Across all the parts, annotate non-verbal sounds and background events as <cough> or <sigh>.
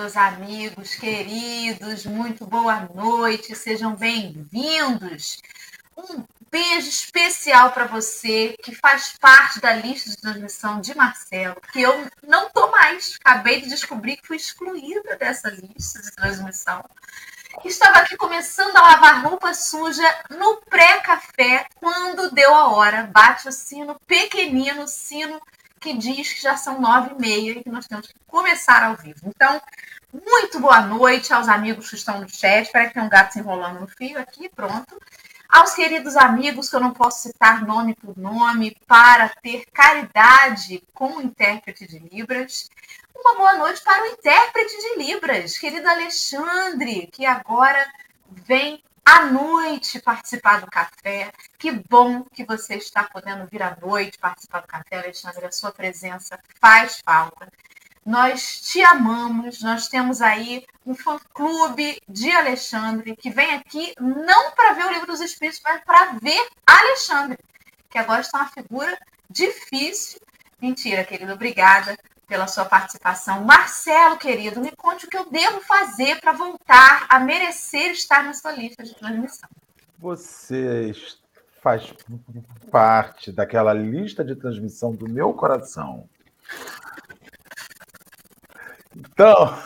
Meus amigos queridos. Muito boa noite. Sejam bem-vindos. Um beijo especial para você que faz parte da lista de transmissão de Marcelo, que eu não tô mais. Acabei de descobrir que fui excluída dessa lista de transmissão. Estava aqui começando a lavar roupa suja no pré-café, quando deu a hora. Bate o sino pequenino, sino que diz que já são nove e meia e que nós temos que começar ao vivo. Então, muito boa noite aos amigos que estão no chat. Espera que tem um gato se enrolando no fio aqui, pronto aos queridos amigos, que eu não posso citar nome por nome, para ter caridade com o intérprete de Libras. Uma boa noite para o intérprete de Libras, querido Alexandre, que agora vem à noite participar do café. Que bom que você está podendo vir à noite participar do café, Alexandre. A sua presença faz falta. Nós te amamos, nós temos aí um fã-clube de Alexandre que vem aqui não para ver o livro dos Espíritos, mas para ver Alexandre, que agora está uma figura difícil. Mentira, querido, obrigada pela sua participação. Marcelo, querido, me conte o que eu devo fazer para voltar a merecer estar na sua lista de transmissão. Você faz parte daquela lista de transmissão do meu coração. Então,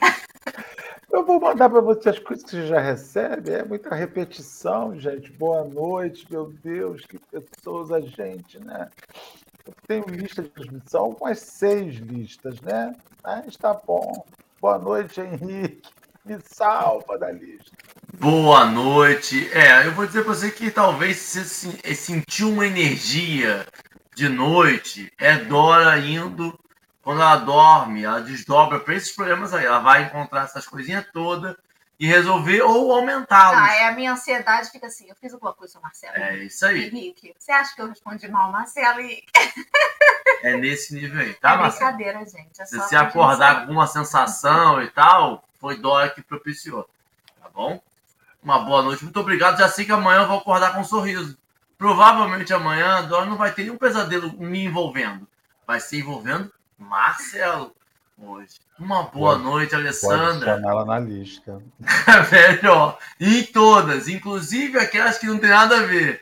<laughs> eu vou mandar para você as coisas que você já recebe. É muita repetição, gente. Boa noite, meu Deus, que pessoas a gente, né? Eu tenho lista de transmissão com as seis listas, né? Mas tá bom. Boa noite, Henrique. Me salva da lista. Boa noite. É, eu vou dizer para você que talvez você sentiu uma energia de noite, é Dora indo quando ela dorme, ela desdobra para esses problemas aí. Ela vai encontrar essas coisinhas todas e resolver ou aumentá-los. Ah, é a minha ansiedade fica assim. Eu fiz alguma coisa, Marcelo. É isso aí. Henrique, você acha que eu respondi mal, Marcelo? E... É nesse nível aí, tá, é brincadeira, gente. É Se você acordar com alguma sensação e tal, foi Dória que propiciou. Tá bom? Uma boa noite. Muito obrigado. Já sei que amanhã eu vou acordar com um sorriso. Provavelmente amanhã a Dória não vai ter nenhum pesadelo me envolvendo. Vai ser envolvendo Marcelo hoje. Uma boa pode, noite, Alessandra. Pode ela na lista. <laughs> Velho, ó, em todas, inclusive aquelas que não tem nada a ver.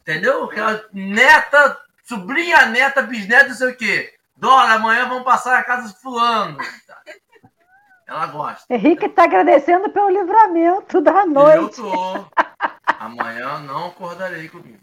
Entendeu? Aquela neta, sobrinha, neta, bisneta, não sei o quê. Dora, amanhã vamos passar a casa de fulano. Ela gosta. Henrique está agradecendo pelo livramento da noite. Eu tô. Amanhã não acordarei comigo.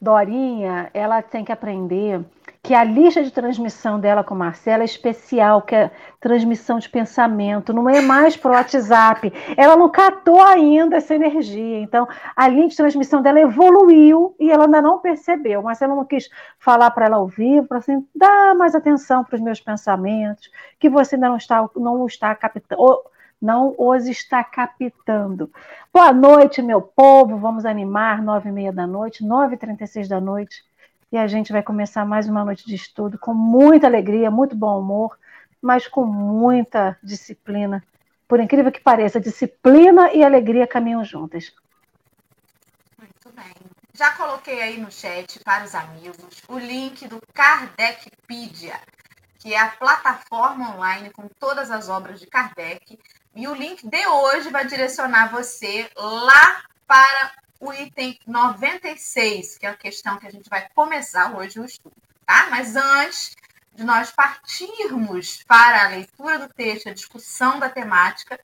Dorinha, ela tem que aprender que a lista de transmissão dela com Marcela é especial, que é transmissão de pensamento, não é mais para o WhatsApp. Ela não catou ainda essa energia. Então, a linha de transmissão dela evoluiu e ela ainda não percebeu. Marcela não quis falar para ela ao vivo, para assim, dá mais atenção para os meus pensamentos, que você ainda não está, não está captando não os está captando. Boa noite, meu povo. Vamos animar, nove e meia da noite, nove e trinta e seis da noite e a gente vai começar mais uma noite de estudo com muita alegria, muito bom humor, mas com muita disciplina. Por incrível que pareça, disciplina e alegria caminham juntas. Muito bem. Já coloquei aí no chat para os amigos o link do Kardecpedia, que é a plataforma online com todas as obras de Kardec. E o link de hoje vai direcionar você lá para o item 96, que é a questão que a gente vai começar hoje o estudo, tá? Mas antes de nós partirmos para a leitura do texto, a discussão da temática,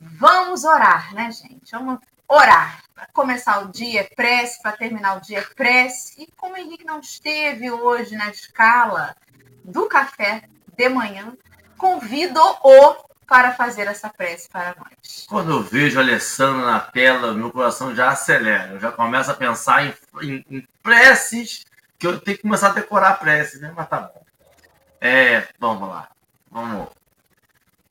vamos orar, né, gente? Vamos orar. Para começar o dia, prece, para terminar o dia, prece. E como o Henrique não esteve hoje na escala do café de manhã, convido-o para fazer essa prece para nós. Quando eu vejo a Alessandra na tela, meu coração já acelera. Eu já começo a pensar em, em, em preces, que eu tenho que começar a decorar preces, né? Mas tá bom. É, vamos lá. Vamos.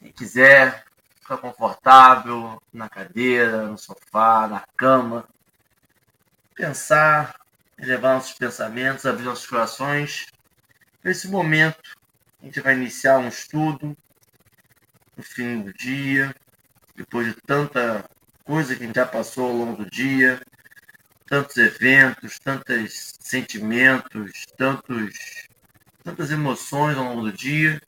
Quem quiser, ficar confortável na cadeira, no sofá, na cama. Pensar, elevar nossos pensamentos, abrir nossos corações. Nesse momento, a gente vai iniciar um estudo no fim do dia, depois de tanta coisa que a gente já passou ao longo do dia, tantos eventos, tantos sentimentos, tantos, tantas emoções ao longo do dia.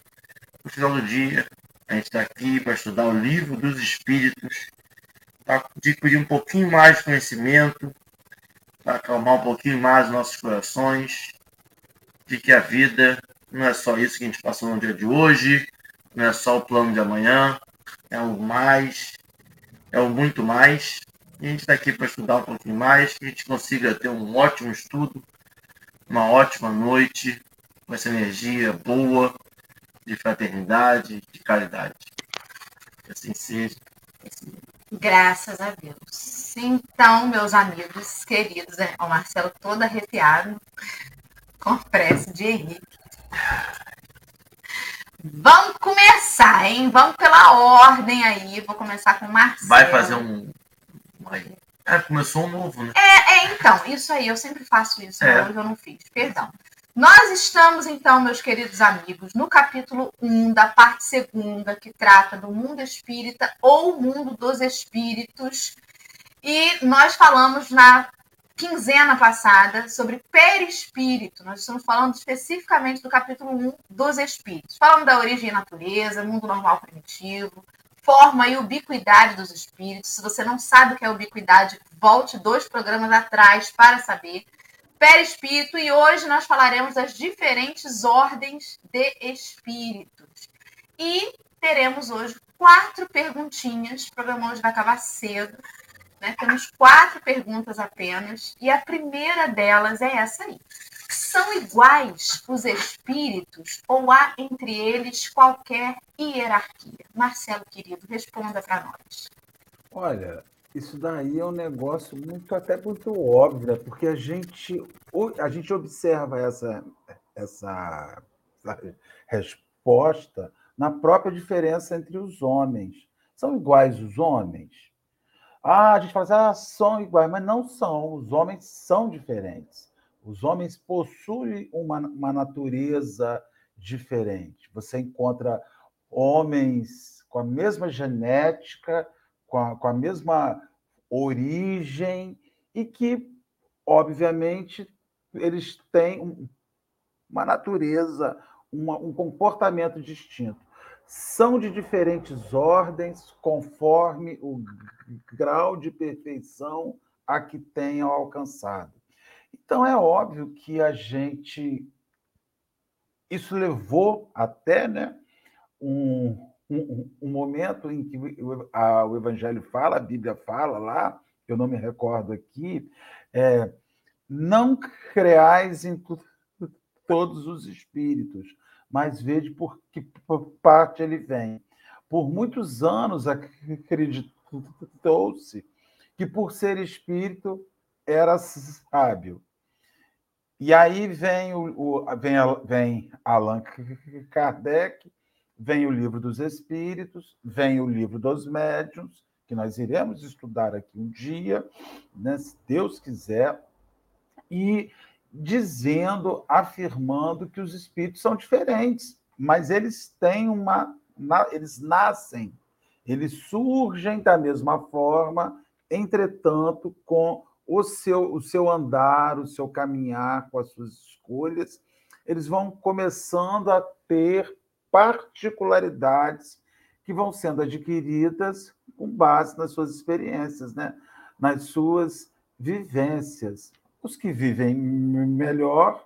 no final do dia, a gente está aqui para estudar o livro dos Espíritos, para adquirir um pouquinho mais de conhecimento, para acalmar um pouquinho mais os nossos corações, de que a vida não é só isso que a gente passou no dia de hoje, não é só o plano de amanhã, é o mais, é o muito mais. E a gente está aqui para estudar um pouquinho mais, que a gente consiga ter um ótimo estudo, uma ótima noite, com essa energia boa, de fraternidade, de caridade. Que assim seja. Assim. Graças a Deus. Então, meus amigos queridos, é, o Marcelo todo arrepiado com prece de Henrique. Vamos começar, hein? Vamos pela ordem aí. Vou começar com o Marcelo. Vai fazer um. É, começou um novo, né? É, é, então, isso aí, eu sempre faço isso, é. hoje eu não fiz, perdão. Nós estamos, então, meus queridos amigos, no capítulo 1 da parte segunda, que trata do mundo espírita ou mundo dos espíritos. E nós falamos na quinzena passada sobre perispírito. Nós estamos falando especificamente do capítulo 1 dos espíritos. Falando da origem e natureza, mundo normal primitivo, forma e ubiquidade dos espíritos. Se você não sabe o que é ubiquidade, volte dois programas atrás para saber. Perispírito, e hoje nós falaremos das diferentes ordens de espíritos. E teremos hoje quatro perguntinhas. O programa hoje vai acabar cedo né? Temos quatro perguntas apenas, e a primeira delas é essa aí. São iguais os espíritos ou há entre eles qualquer hierarquia? Marcelo, querido, responda para nós. Olha, isso daí é um negócio muito até muito óbvio, né? porque a gente, a gente observa essa, essa, essa resposta na própria diferença entre os homens. São iguais os homens? Ah, a gente fala assim, ah, são iguais, mas não são. Os homens são diferentes. Os homens possuem uma, uma natureza diferente. Você encontra homens com a mesma genética, com a, com a mesma origem, e que, obviamente, eles têm uma natureza, uma, um comportamento distinto são de diferentes ordens, conforme o grau de perfeição a que tenham alcançado. Então, é óbvio que a gente. Isso levou até né, um, um, um momento em que o, Evangelho fala, a Bíblia fala lá, eu não me recordo aqui, é, não creais em todos os espíritos, mas vede por que parte ele vem. Por muitos anos acreditou-se que, por ser espírito, era sábio. E aí vem, o, o, vem, vem Allan Kardec, vem o livro dos Espíritos, vem o livro dos Médiuns, que nós iremos estudar aqui um dia, né, se Deus quiser, e dizendo, afirmando que os espíritos são diferentes, mas eles têm uma. Eles nascem, eles surgem da mesma forma, entretanto, com o seu, o seu andar, o seu caminhar, com as suas escolhas, eles vão começando a ter particularidades que vão sendo adquiridas com base nas suas experiências, né? nas suas vivências. Os que vivem melhor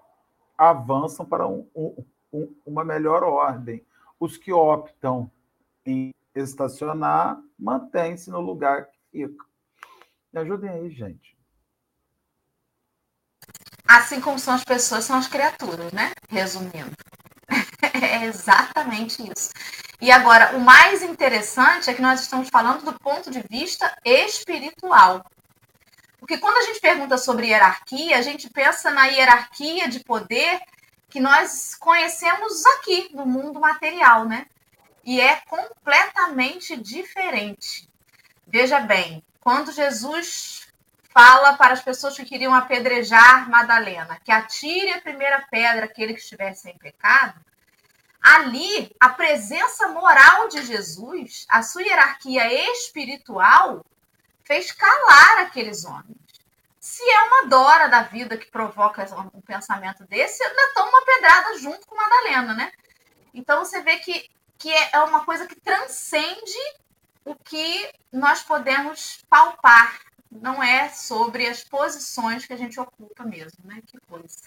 avançam para um, um, uma melhor ordem. Os que optam em estacionar mantêm-se no lugar que ficam. Me ajudem aí, gente. Assim como são as pessoas, são as criaturas, né? Resumindo. <laughs> É exatamente isso. E agora, o mais interessante é que nós estamos falando do ponto de vista espiritual. Porque quando a gente pergunta sobre hierarquia, a gente pensa na hierarquia de poder que nós conhecemos aqui no mundo material, né? E é completamente diferente. Veja bem, quando Jesus fala para as pessoas que queriam apedrejar Madalena, que atire a primeira pedra aquele que estiver sem pecado, ali a presença moral de Jesus, a sua hierarquia espiritual, fez calar aqueles homens. Se é uma Dora da vida que provoca um pensamento desse, ainda toma uma pedrada junto com Madalena, né? Então você vê que que é, é uma coisa que transcende o que nós podemos palpar. Não é sobre as posições que a gente ocupa mesmo, né? Que coisa.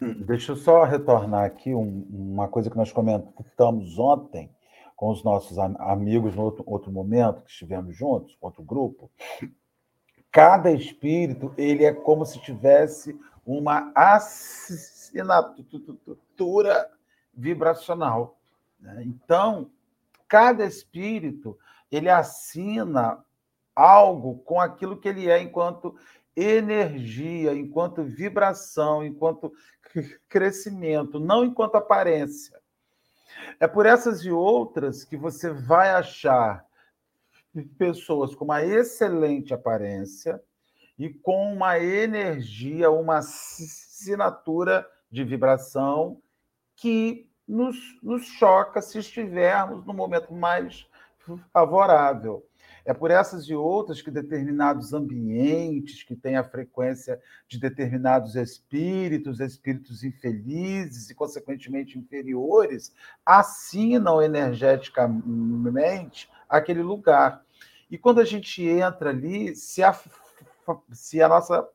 Deixa eu só retornar aqui um, uma coisa que nós comentamos ontem com os nossos amigos no outro, outro momento que estivemos juntos, outro grupo. Cada espírito ele é como se tivesse uma assinatura vibracional. Né? Então, cada espírito ele assina algo com aquilo que ele é enquanto energia, enquanto vibração, enquanto crescimento, não enquanto aparência. É por essas e outras que você vai achar pessoas com uma excelente aparência e com uma energia, uma assinatura de vibração que nos, nos choca se estivermos no momento mais favorável. É por essas e outras que determinados ambientes que têm a frequência de determinados espíritos, espíritos infelizes e, consequentemente, inferiores, assinam energeticamente aquele lugar. E quando a gente entra ali, se a, se a nossa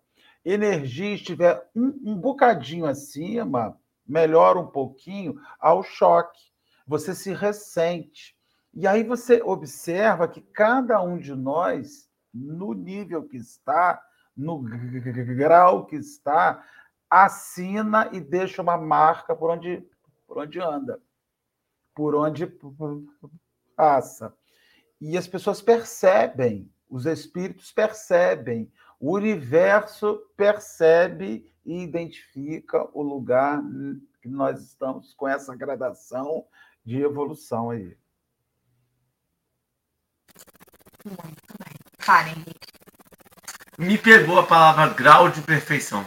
energia estiver um, um bocadinho acima, melhora um pouquinho, ao choque. Você se ressente. E aí você observa que cada um de nós, no nível que está, no grau que está, assina e deixa uma marca por onde, por onde anda, por onde passa. E as pessoas percebem, os espíritos percebem, o universo percebe e identifica o lugar que nós estamos com essa gradação de evolução aí. Muito bem. Fale, Henrique. Me pegou a palavra grau de perfeição.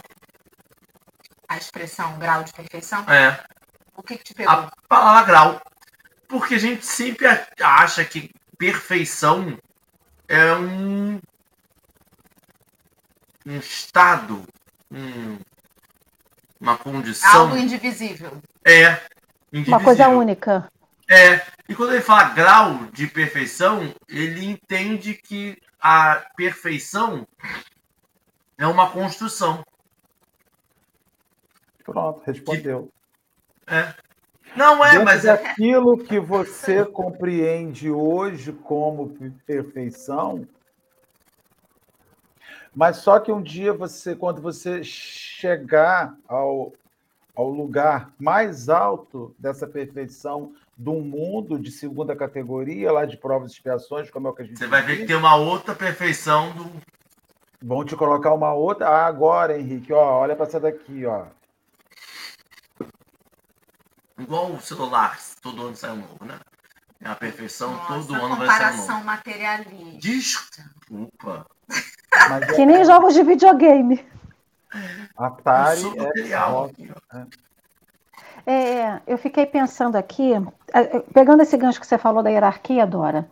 A expressão grau de perfeição? É. O que, que te pegou? A palavra grau. Porque a gente sempre acha que perfeição é um, um estado, um, uma condição. Algo indivisível. É. Indivisível. Uma coisa única. É, e quando ele fala grau de perfeição, ele entende que a perfeição é uma construção. Pronto, respondeu. É. Não é, Dentro mas é aquilo que você compreende hoje como perfeição, mas só que um dia você, quando você chegar ao, ao lugar mais alto dessa perfeição de um mundo de segunda categoria, lá de provas e expiações, como é o que a gente Você vai ver que tem uma outra perfeição do. Vão te colocar uma outra. Ah, agora, Henrique, ó, olha para essa daqui, ó. Igual o celular, todo ano sai um novo, né? É a perfeição, Nossa, todo ano vai sair um comparação novo. materialista. Desculpa. Mas <laughs> Que nem jogos de videogame. Atari sou é material. Né? É, eu fiquei pensando aqui, pegando esse gancho que você falou da hierarquia, Dora,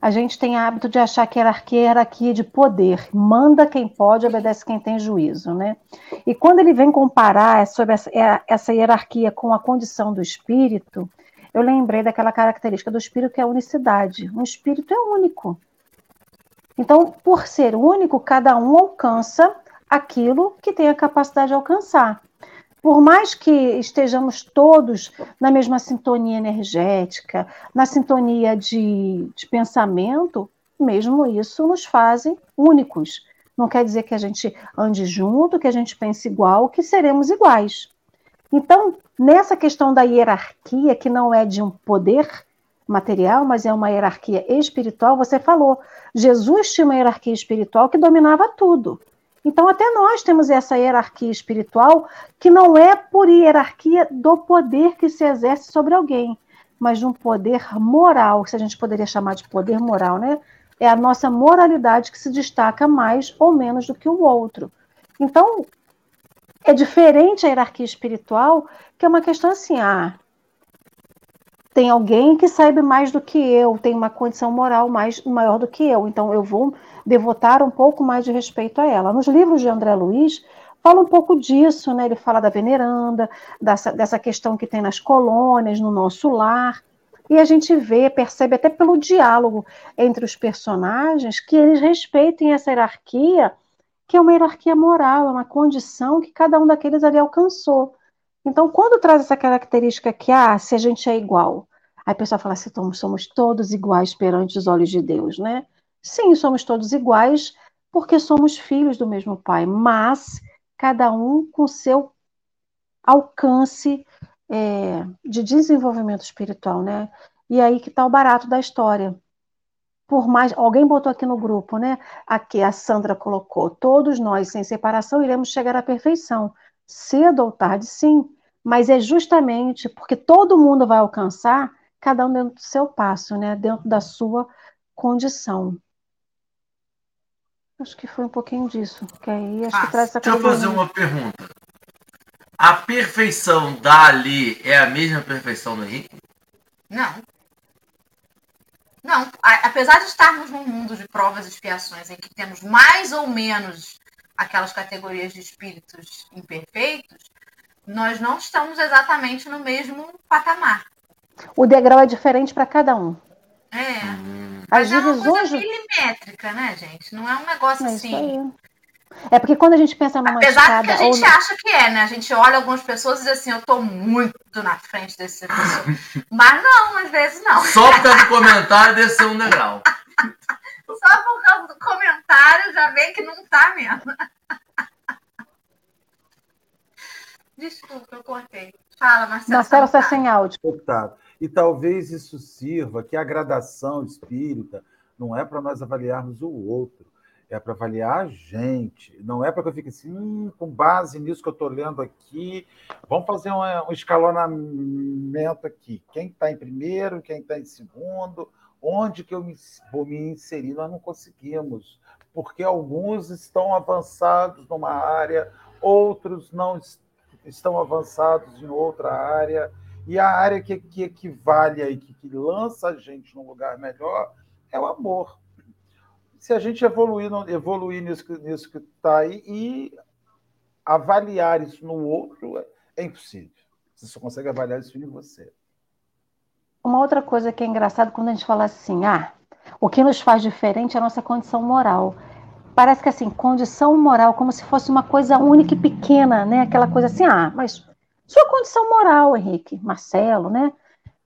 a gente tem hábito de achar que hierarquia é hierarquia de poder, manda quem pode, obedece quem tem juízo, né? E quando ele vem comparar sobre essa, é, essa hierarquia com a condição do espírito, eu lembrei daquela característica do espírito que é a unicidade. Um espírito é único. Então, por ser único, cada um alcança aquilo que tem a capacidade de alcançar. Por mais que estejamos todos na mesma sintonia energética, na sintonia de, de pensamento, mesmo isso nos fazem únicos. Não quer dizer que a gente ande junto, que a gente pense igual, que seremos iguais. Então, nessa questão da hierarquia, que não é de um poder material, mas é uma hierarquia espiritual, você falou, Jesus tinha uma hierarquia espiritual que dominava tudo. Então, até nós temos essa hierarquia espiritual que não é por hierarquia do poder que se exerce sobre alguém, mas de um poder moral, se a gente poderia chamar de poder moral, né? É a nossa moralidade que se destaca mais ou menos do que o outro. Então, é diferente a hierarquia espiritual, que é uma questão assim, ah, tem alguém que saiba mais do que eu, tem uma condição moral mais maior do que eu, então eu vou devotar um pouco mais de respeito a ela. Nos livros de André Luiz, fala um pouco disso, né? Ele fala da veneranda, dessa, dessa questão que tem nas colônias, no nosso lar. E a gente vê, percebe até pelo diálogo entre os personagens que eles respeitem essa hierarquia, que é uma hierarquia moral, é uma condição que cada um daqueles ali alcançou. Então, quando traz essa característica que, ah, se a gente é igual, aí o pessoal fala assim, somos todos iguais perante os olhos de Deus, né? Sim, somos todos iguais porque somos filhos do mesmo Pai, mas cada um com seu alcance é, de desenvolvimento espiritual, né? E aí que está o barato da história. Por mais. Alguém botou aqui no grupo, né? Aqui a Sandra colocou: todos nós, sem separação, iremos chegar à perfeição. Cedo ou tarde, sim. Mas é justamente porque todo mundo vai alcançar, cada um dentro do seu passo, né? Dentro da sua condição. Acho que foi um pouquinho disso. Que aí acho ah, que traz essa Deixa eu fazer uma pergunta. A perfeição da Ali é a mesma perfeição do Henrique? Não. Não. apesar de estarmos num mundo de provas e expiações em que temos mais ou menos aquelas categorias de espíritos imperfeitos, nós não estamos exatamente no mesmo patamar. O degrau é diferente para cada um. É. Hum. As Mas divisões... é uma coisa milimétrica, né, gente? Não é um negócio é assim. É porque quando a gente pensa numa Apesar escada... que a gente ou... acha que é, né? A gente olha algumas pessoas e diz assim, eu tô muito na frente desse pessoa. <laughs> Mas não, às vezes não. Só por causa do comentário desse um degrau. <laughs> Só por causa do comentário já vê que não tá mesmo. <laughs> Desculpa, eu cortei. Fala, Marcelo. Marcelo está sem áudio. Deputado. E talvez isso sirva que a gradação espírita não é para nós avaliarmos o outro, é para avaliar a gente. Não é para que eu fique assim, hum, com base nisso que eu estou lendo aqui, vamos fazer um, um escalonamento aqui. Quem está em primeiro, quem está em segundo, onde que eu me, vou me inserir? Nós não conseguimos, porque alguns estão avançados numa área, outros não estão avançados em outra área, e a área que, que equivale aí, que, que lança a gente num lugar melhor, é o amor se a gente evoluir, evoluir nisso, nisso que está aí e avaliar isso no outro, é impossível. Você só consegue avaliar isso em você. Uma outra coisa que é engraçado quando a gente fala assim, ah, o que nos faz diferente é a nossa condição moral. Parece que assim, condição moral, como se fosse uma coisa única e pequena, né? Aquela coisa assim, ah, mas sua condição moral, Henrique, Marcelo, né?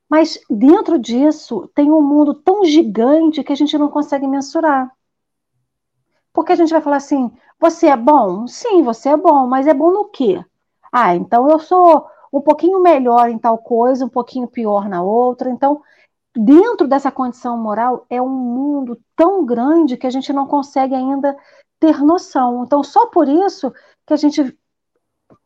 Mas dentro disso tem um mundo tão gigante que a gente não consegue mensurar. Porque a gente vai falar assim: você é bom? Sim, você é bom, mas é bom no quê? Ah, então eu sou um pouquinho melhor em tal coisa, um pouquinho pior na outra. Então, dentro dessa condição moral, é um mundo tão grande que a gente não consegue ainda ter noção. Então, só por isso que a gente,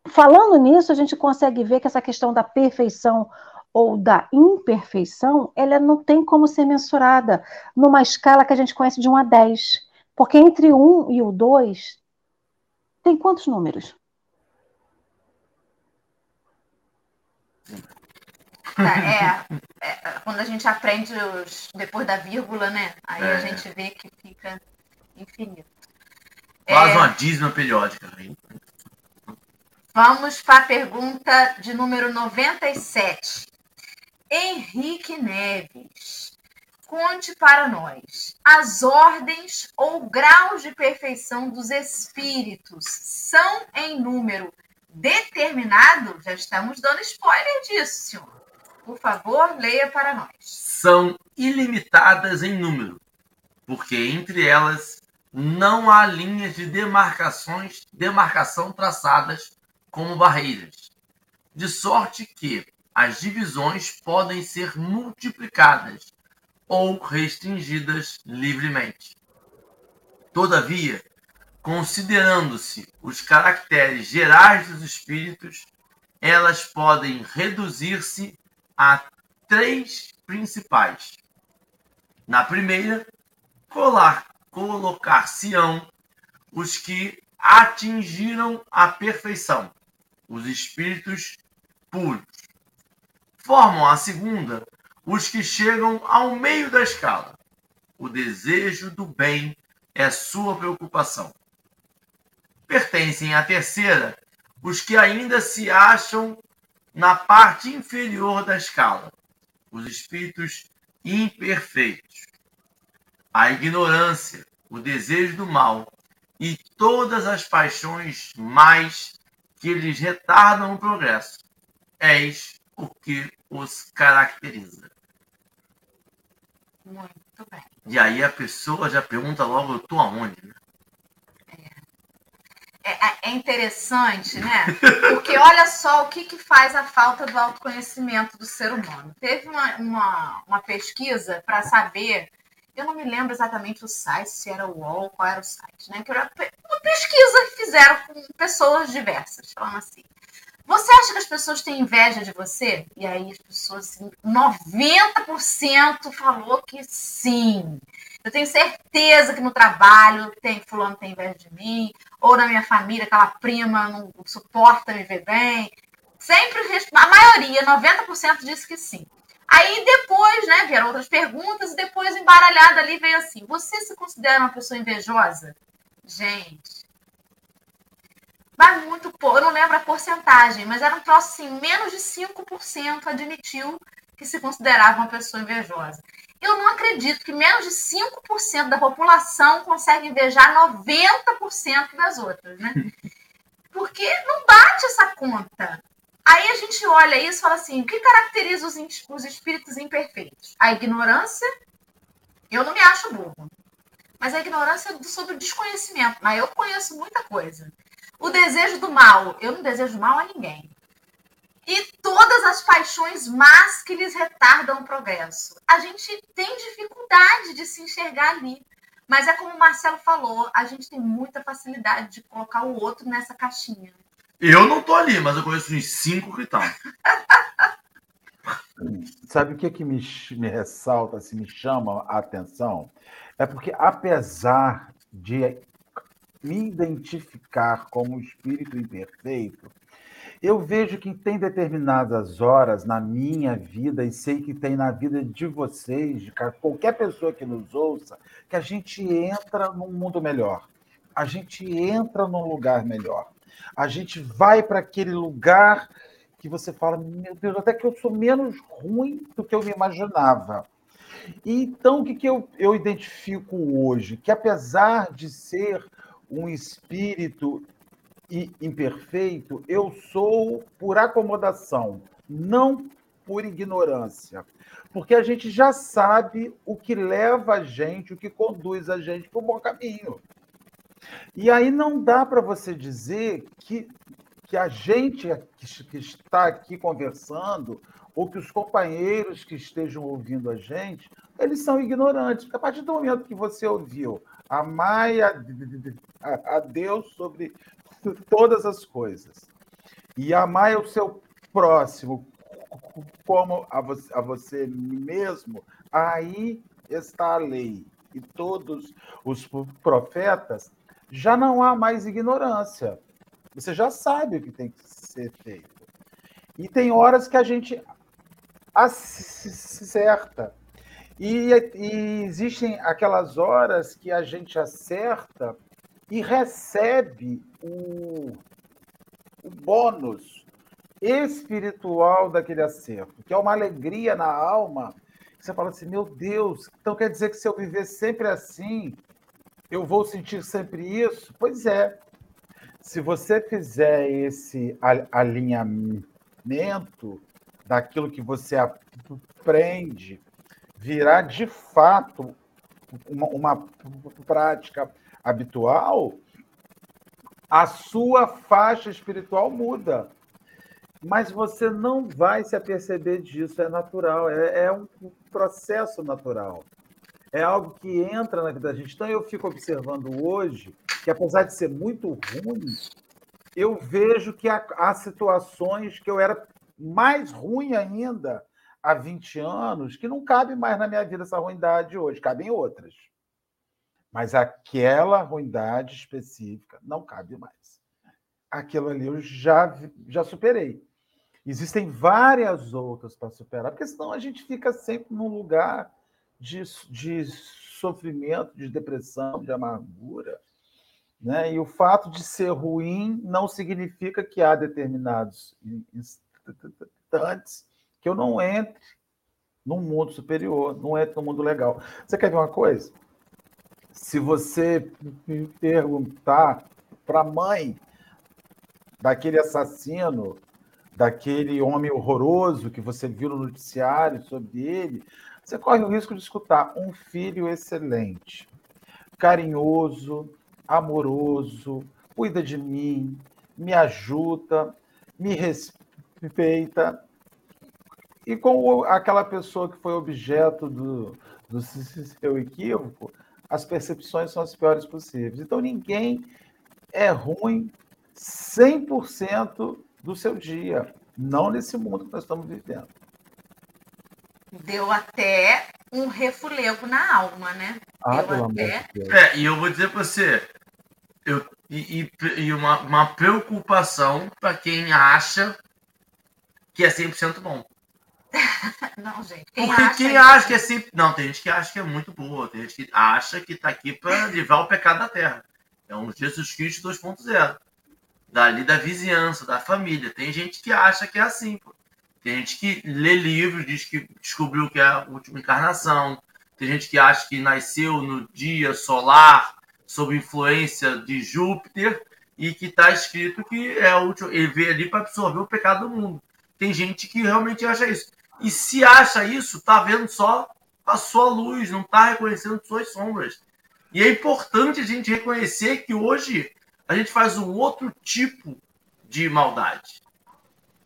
falando nisso, a gente consegue ver que essa questão da perfeição ou da imperfeição, ela não tem como ser mensurada numa escala que a gente conhece de 1 a 10. Porque entre o 1 e o 2 tem quantos números? Tá, é, é, quando a gente aprende os, depois da vírgula, né? Aí é. a gente vê que fica infinito. Quase é, uma dízima periódica. Hein? Vamos para a pergunta de número 97. Henrique Neves conte para nós as ordens ou graus de perfeição dos espíritos são em número determinado? Já estamos dando spoiler disso, senhor. Por favor, leia para nós. São ilimitadas em número, porque entre elas não há linhas de demarcações, demarcação traçadas como barreiras, de sorte que as divisões podem ser multiplicadas ou restringidas livremente. Todavia, considerando-se os caracteres gerais dos espíritos, elas podem reduzir-se a três principais. Na primeira, colocar-se-ão os que atingiram a perfeição, os espíritos puros. Formam a segunda os que chegam ao meio da escala. O desejo do bem é sua preocupação. Pertencem à terceira os que ainda se acham na parte inferior da escala. os espíritos imperfeitos, a ignorância, o desejo do mal e todas as paixões mais que lhes retardam o progresso. Eis o que os caracteriza. Muito bem. E aí a pessoa já pergunta logo, eu tô aonde? Né? É, é, é interessante, né? Porque olha só o que, que faz a falta do autoconhecimento do ser humano. Teve uma, uma, uma pesquisa para saber, eu não me lembro exatamente o site, se era o UOL, qual era o site, né? Que era uma pesquisa que fizeram com pessoas diversas, falando assim. Você acha que as pessoas têm inveja de você? E aí as pessoas, assim, 90% falou que sim. Eu tenho certeza que no trabalho tem fulano tem inveja de mim, ou na minha família, aquela prima não suporta me ver bem. Sempre, a maioria, 90% disse que sim. Aí depois, né, vieram outras perguntas e depois embaralhada ali veio assim: você se considera uma pessoa invejosa? Gente, vai muito pouco, eu não lembro a porcentagem, mas era um troço assim, menos de 5% admitiu que se considerava uma pessoa invejosa. Eu não acredito que menos de 5% da população consegue invejar 90% das outras, né? <laughs> Porque não bate essa conta. Aí a gente olha isso e fala assim: o que caracteriza os, os espíritos imperfeitos? A ignorância. Eu não me acho burro. Mas a ignorância é sobre o desconhecimento. Mas eu conheço muita coisa. O desejo do mal. Eu não desejo mal a ninguém e todas as paixões más que lhes retardam o progresso. A gente tem dificuldade de se enxergar ali. Mas é como o Marcelo falou, a gente tem muita facilidade de colocar o outro nessa caixinha. Eu não tô ali, mas eu conheço uns cinco que estão. <laughs> Sabe o que, que me, me ressalta, assim, me chama a atenção? É porque, apesar de me identificar como espírito imperfeito, eu vejo que tem determinadas horas na minha vida, e sei que tem na vida de vocês, de qualquer pessoa que nos ouça, que a gente entra num mundo melhor. A gente entra num lugar melhor. A gente vai para aquele lugar que você fala, meu Deus, até que eu sou menos ruim do que eu me imaginava. Então, o que, que eu, eu identifico hoje? Que apesar de ser um espírito e imperfeito, eu sou por acomodação, não por ignorância. Porque a gente já sabe o que leva a gente, o que conduz a gente para o bom caminho. E aí não dá para você dizer que, que a gente que está aqui conversando, ou que os companheiros que estejam ouvindo a gente, eles são ignorantes. A partir do momento que você ouviu amai a, a Deus sobre todas as coisas. E amar o seu próximo como a você, a você mesmo, aí está a lei. E todos os profetas, já não há mais ignorância. Você já sabe o que tem que ser feito. E tem horas que a gente acerta. E, e existem aquelas horas que a gente acerta e recebe o, o bônus espiritual daquele acerto, que é uma alegria na alma. Você fala assim, meu Deus, então quer dizer que se eu viver sempre assim, eu vou sentir sempre isso? Pois é. Se você fizer esse alinhamento daquilo que você aprende, virar de fato uma, uma prática habitual, a sua faixa espiritual muda. Mas você não vai se aperceber disso, é natural, é, é um processo natural. É algo que entra na vida da gente. Então eu fico observando hoje que, apesar de ser muito ruim, eu vejo que há, há situações que eu era mais ruim ainda há 20 anos, que não cabe mais na minha vida essa ruindade hoje, cabem outras. Mas aquela ruindade específica não cabe mais. Aquilo ali eu já, já superei. Existem várias outras para superar, porque senão a gente fica sempre num lugar de, de sofrimento, de depressão, de amargura. Né? E o fato de ser ruim não significa que há determinados instantes que eu não entre num mundo superior, não entra no mundo legal. Você quer ver uma coisa? Se você perguntar para a mãe daquele assassino, daquele homem horroroso que você viu no noticiário sobre ele, você corre o risco de escutar um filho excelente, carinhoso, amoroso, cuida de mim, me ajuda, me respeita. E com aquela pessoa que foi objeto do, do seu equívoco, as percepções são as piores possíveis. Então ninguém é ruim 100% do seu dia, não nesse mundo que nós estamos vivendo. Deu até um refulego na alma, né? Ah, Deu pelo até... amor de Deus. É, e eu vou dizer para você, eu, e, e, e uma, uma preocupação para quem acha que é 100% bom. <laughs> Não, gente. Quem Porque acha, quem acha que é 100%. Não, tem gente que acha que é muito boa, tem gente que acha que está aqui para livrar o pecado da terra. É um Jesus Cristo 2.0. Dali da vizinhança, da família. Tem gente que acha que é assim. Pô. Tem gente que lê livros, diz que descobriu que é a última encarnação. Tem gente que acha que nasceu no dia solar, sob influência de Júpiter, e que está escrito que é o último. Ele veio ali para absorver o pecado do mundo. Tem gente que realmente acha isso. E se acha isso, tá vendo só a sua luz, não tá reconhecendo suas sombras. E é importante a gente reconhecer que hoje a gente faz um outro tipo de maldade.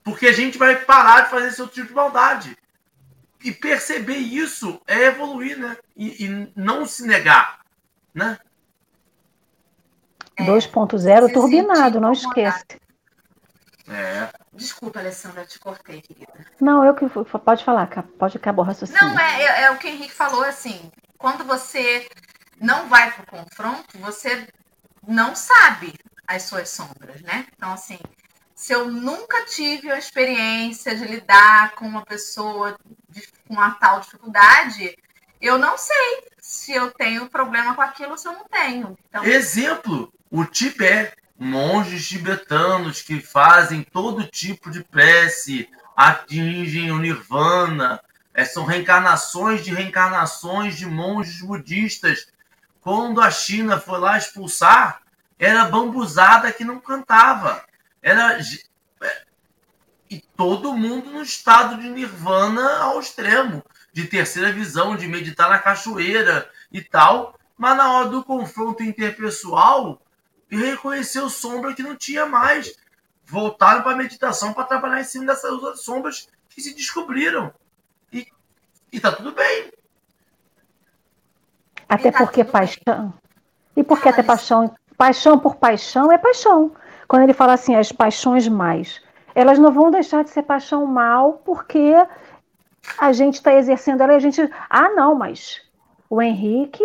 Porque a gente vai parar de fazer esse outro tipo de maldade. E perceber isso é evoluir, né? E, e não se negar, né? É, 2.0 se turbinado, não esqueça. É. Desculpa, Alessandra, te cortei, querida. Não, eu que pode falar, pode acabar o raciocínio. Não, é, é, é o que o Henrique falou, assim, quando você não vai para o confronto, você não sabe as suas sombras, né? Então, assim, se eu nunca tive a experiência de lidar com uma pessoa de- com uma tal dificuldade, eu não sei se eu tenho problema com aquilo ou se eu não tenho. Então, Exemplo, o Tibete. Monges tibetanos que fazem todo tipo de prece, atingem o nirvana, é, são reencarnações de reencarnações de monges budistas. Quando a China foi lá expulsar, era bambuzada que não cantava. Era é, e todo mundo no estado de nirvana ao extremo, de terceira visão, de meditar na cachoeira e tal. Mas na hora do confronto interpessoal, reconheceu sombra que não tinha mais. Voltaram para a meditação para trabalhar em cima dessas outras sombras que se descobriram. E, e tá tudo bem. Até E tá porque paixão. E porque Fala, até Alice. paixão, paixão por paixão é paixão. Quando ele fala assim, as paixões mais, elas não vão deixar de ser paixão mal porque a gente está exercendo ela e a gente. Ah, não, mas o Henrique,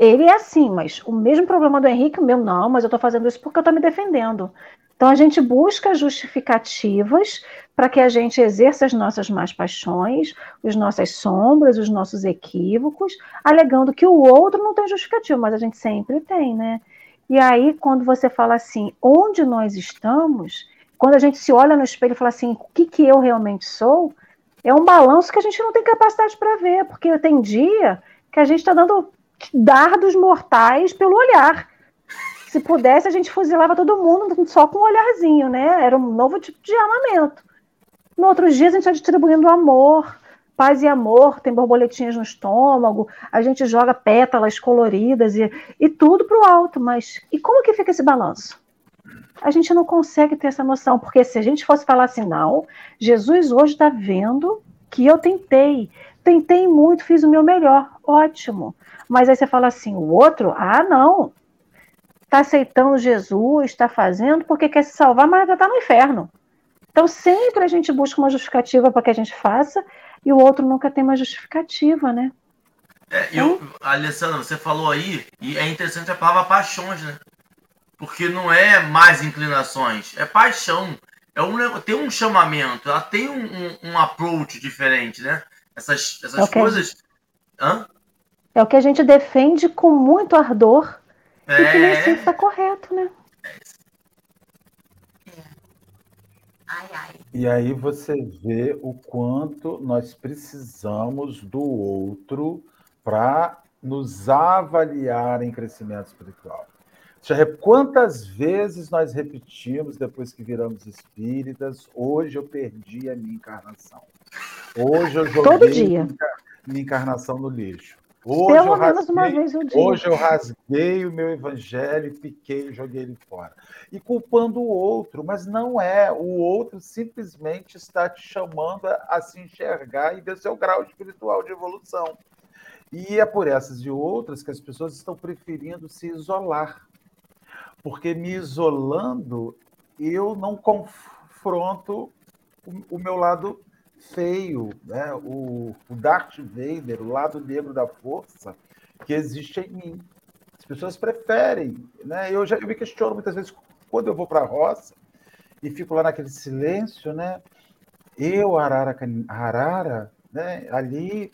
ele é assim, mas o mesmo problema do Henrique, o meu não, mas eu estou fazendo isso porque eu estou me defendendo. Então a gente busca justificativas para que a gente exerça as nossas más paixões, as nossas sombras, os nossos equívocos, alegando que o outro não tem justificativo, mas a gente sempre tem, né? E aí, quando você fala assim, onde nós estamos, quando a gente se olha no espelho e fala assim, o que, que eu realmente sou, é um balanço que a gente não tem capacidade para ver, porque tem dia que a gente está dando dardos mortais pelo olhar. Se pudesse, a gente fuzilava todo mundo só com um olharzinho, né? Era um novo tipo de armamento. No outros dias, a gente está distribuindo amor, paz e amor, tem borboletinhas no estômago, a gente joga pétalas coloridas e, e tudo para o alto. Mas e como que fica esse balanço? A gente não consegue ter essa noção, porque se a gente fosse falar assim, não, Jesus hoje está vendo que eu tentei, tentei muito, fiz o meu melhor, ótimo. Mas aí você fala assim, o outro, ah, não, está aceitando Jesus, está fazendo porque quer se salvar, mas já está no inferno. Então sempre a gente busca uma justificativa para que a gente faça e o outro nunca tem uma justificativa, né? É, eu, Alessandra, você falou aí, e é interessante a palavra paixões, né? Porque não é mais inclinações, é paixão. É um, tem um chamamento, ela tem um, um, um approach diferente, né? Essas, essas Ok. coisas. Hã? É o que a gente defende com muito ardor e que nem sempre É, está correto, né? Ai, ai. E aí você vê o quanto nós precisamos do outro para nos avaliar em crescimento espiritual. Quantas vezes nós repetimos depois que viramos espíritas? Hoje eu perdi a minha encarnação. Hoje eu joguei Todo dia. minha encarnação no lixo. Hoje Pelo eu menos rasguei, uma vez no dia. Hoje eu rasguei o meu evangelho, piquei e joguei ele fora. E culpando o outro, mas não é. O outro simplesmente está te chamando a, a se enxergar e ver seu grau espiritual de evolução. E é por essas e outras que as pessoas estão preferindo se isolar. Porque me isolando, eu não confronto o, o meu lado feio, né? o, o Darth Vader, o lado negro da força que existe em mim. As pessoas preferem. Né? Eu já eu me questiono muitas vezes quando eu vou para a roça e fico lá naquele silêncio, né? Eu, Arara, Arara, né? ali.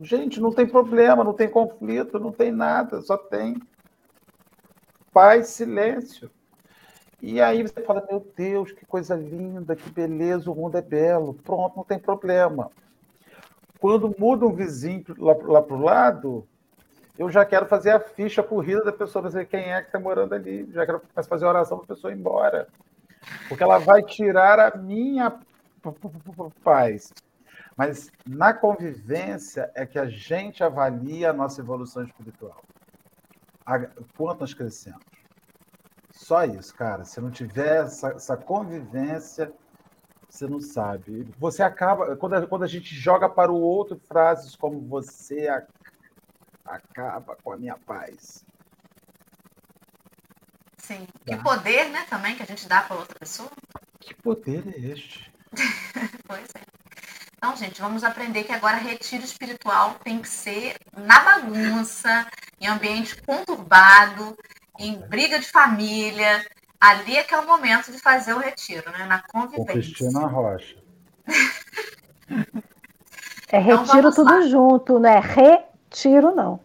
Gente, não tem problema, não tem conflito, não tem nada, só tem paz, silêncio. E aí você fala, meu Deus, que coisa linda, que beleza, o mundo é belo. Pronto, não tem problema. Quando muda um vizinho lá, lá para o lado, eu já quero fazer a ficha corrida da pessoa, para ver quem é que está morando ali. Já quero fazer a oração para a pessoa ir embora. Porque ela vai tirar a minha paz. Mas na convivência é que a gente avalia a nossa evolução espiritual. Quanto nós crescemos. Só isso, cara. Se não tiver essa, essa convivência, você não sabe. Você acaba. Quando a, quando a gente joga para o outro frases como você a, acaba com a minha paz. Sim. Tá? Que poder, né, também, que a gente dá para outra pessoa. Que poder é este? <laughs> pois é. Então, gente, vamos aprender que agora retiro espiritual tem que ser na bagunça, em ambiente conturbado, em briga de família. Ali é que é o momento de fazer o retiro, né? Na convivência. Com Cristina Rocha. <laughs> é então, retiro então, tudo lá. junto, né? Retiro não.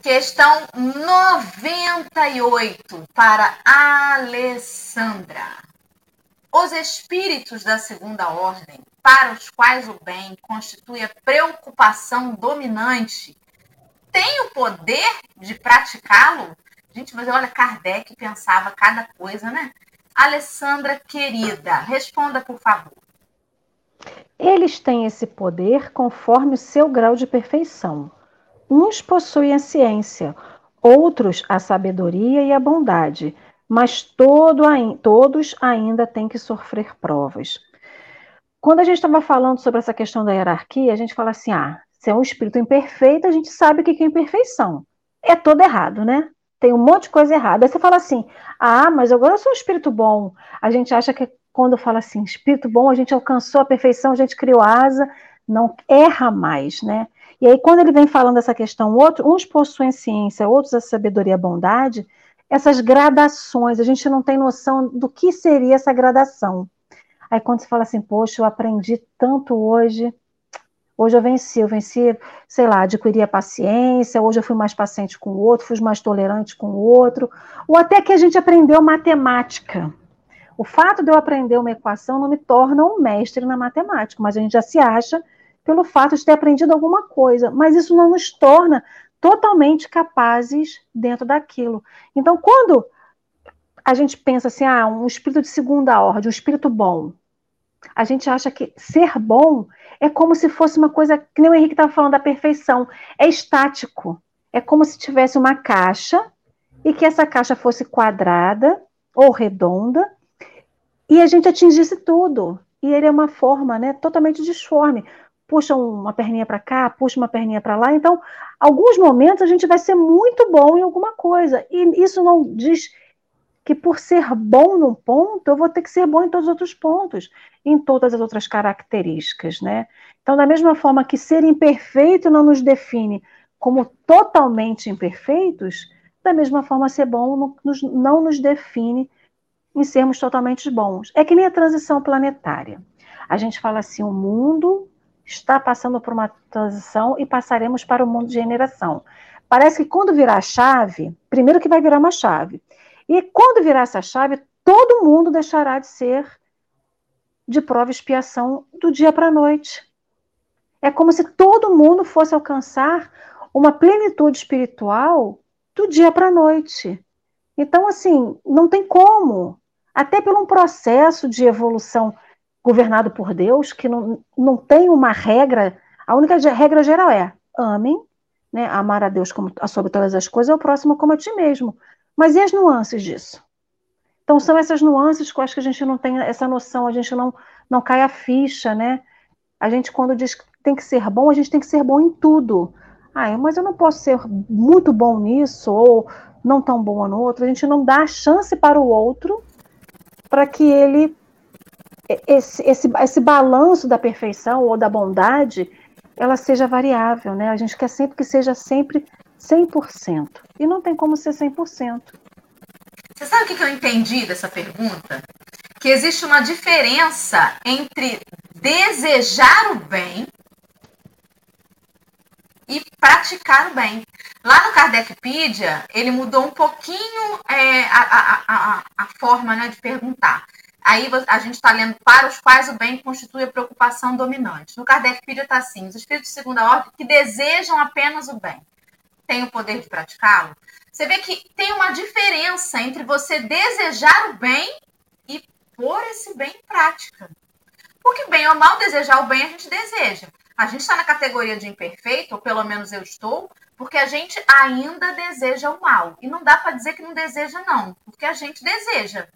Questão 98 para Alessandra. Os espíritos da segunda ordem, para os quais o bem constitui a preocupação dominante, têm o poder de praticá-lo Gente, mas olha, Kardec pensava cada coisa, né? Alessandra querida, responda, por favor. Eles têm esse poder conforme o seu grau de perfeição. Uns possuem a ciência, outros a sabedoria e a bondade, mas todo, todos ainda têm que sofrer provas. Quando a gente estava falando sobre essa questão da hierarquia, a gente fala assim: ah, se é um espírito imperfeito, a gente sabe o que é imperfeição. É todo errado, né? Tem um monte de coisa errada. Aí você fala assim: ah, mas agora eu sou um espírito bom. A gente acha que quando fala assim, espírito bom, a gente alcançou a perfeição, a gente criou asa, não erra mais, né? E aí, quando ele vem falando essa questão, outro, uns possuem ciência, outros a sabedoria e a bondade, essas gradações, a gente não tem noção do que seria essa gradação. Aí, quando você fala assim, poxa, eu aprendi tanto hoje, Hoje eu venci, eu venci, sei lá, adquiri a paciência, hoje eu fui mais paciente com o outro, fui mais tolerante com o outro, ou até que a gente aprendeu matemática. O fato de eu aprender uma equação não me torna um mestre na matemática, mas a gente já se acha pelo fato de ter aprendido alguma coisa, mas isso não nos torna totalmente capazes dentro daquilo. Então, quando a gente pensa assim, ah, um espírito de segunda ordem, um espírito bom, a gente acha que ser bom é como se fosse uma coisa, que nem o Henrique estava falando da perfeição, é estático. É como se tivesse uma caixa e que essa caixa fosse quadrada ou redonda e a gente atingisse tudo. E ele é uma forma né, totalmente disforme. Puxa uma perninha para cá, puxa uma perninha para lá. Então, alguns momentos a gente vai ser muito bom em alguma coisa. E isso não diz que por ser bom num ponto, eu vou ter que ser bom em todos os outros pontos, em todas as outras características, né? Então, da mesma forma que ser imperfeito não nos define como totalmente imperfeitos, da mesma forma ser bom não nos, define em sermos totalmente bons. É que nem a transição planetária. A gente fala assim, o mundo está passando por uma transição e passaremos para o mundo de generação. Parece que quando virar a chave, primeiro que vai virar uma chave, e quando virar essa chave, todo mundo deixará de ser de prova e expiação do dia para a noite. É como se todo mundo fosse alcançar uma plenitude espiritual do dia para a noite. Então, assim, não tem como. Até por um processo de evolução governado por Deus, que não, não tem uma regra, a única regra geral é amem, né, amar a Deus como, sobre todas as coisas, e o próximo como a ti mesmo. Mas e as nuances disso? Então, são essas nuances que eu acho que a gente não tem essa noção, a gente não, não cai a ficha, né? A gente, quando diz que tem que ser bom, a gente tem que ser bom em tudo. Ah, mas eu não posso ser muito bom nisso, ou não tão bom no outro. A gente não dá chance para o outro para que ele esse, esse, esse balanço da perfeição ou da bondade ela seja variável, né? A gente quer sempre que seja sempre 100%. E não tem como ser 100%. Você sabe o que eu entendi dessa pergunta? Que existe uma diferença entre desejar o bem e praticar o bem. Lá no Kardecpedia, ele mudou um pouquinho é, a, a, a, a, forma né, de perguntar. Aí a gente está lendo para os quais o bem constitui a preocupação dominante. No Kardecpedia está assim: os espíritos de segunda ordem que desejam apenas o bem têm o poder de praticá-lo. Você vê que tem uma diferença entre você desejar o bem e pôr esse bem em prática. Porque, bem ou mal, desejar o bem a gente deseja. A gente está na categoria de imperfeito, ou pelo menos eu estou, porque a gente ainda deseja o mal. E não dá para dizer que não deseja, não, porque a gente deseja.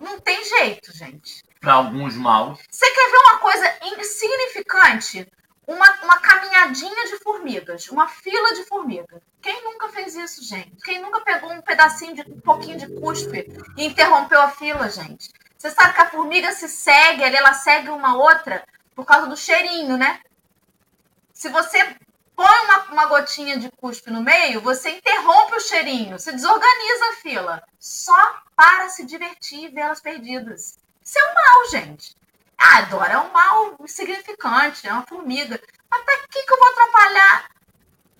Não tem jeito, gente. Para alguns maus. Você quer ver uma coisa insignificante? Uma, uma caminhadinha de formigas, uma fila de formigas. Quem nunca fez isso, gente? Quem nunca pegou um pedacinho de um pouquinho de cuspe e interrompeu a fila, gente? Você sabe que a formiga se segue, ela segue uma outra por causa do cheirinho, né? Se você põe uma, uma gotinha de cuspe no meio, você interrompe o cheirinho, você desorganiza a fila, só para se divertir e ver elas perdidas. Isso é um mal, gente. Ah, Dora, é um mal insignificante, é uma formiga. Mas para que, que eu vou atrapalhar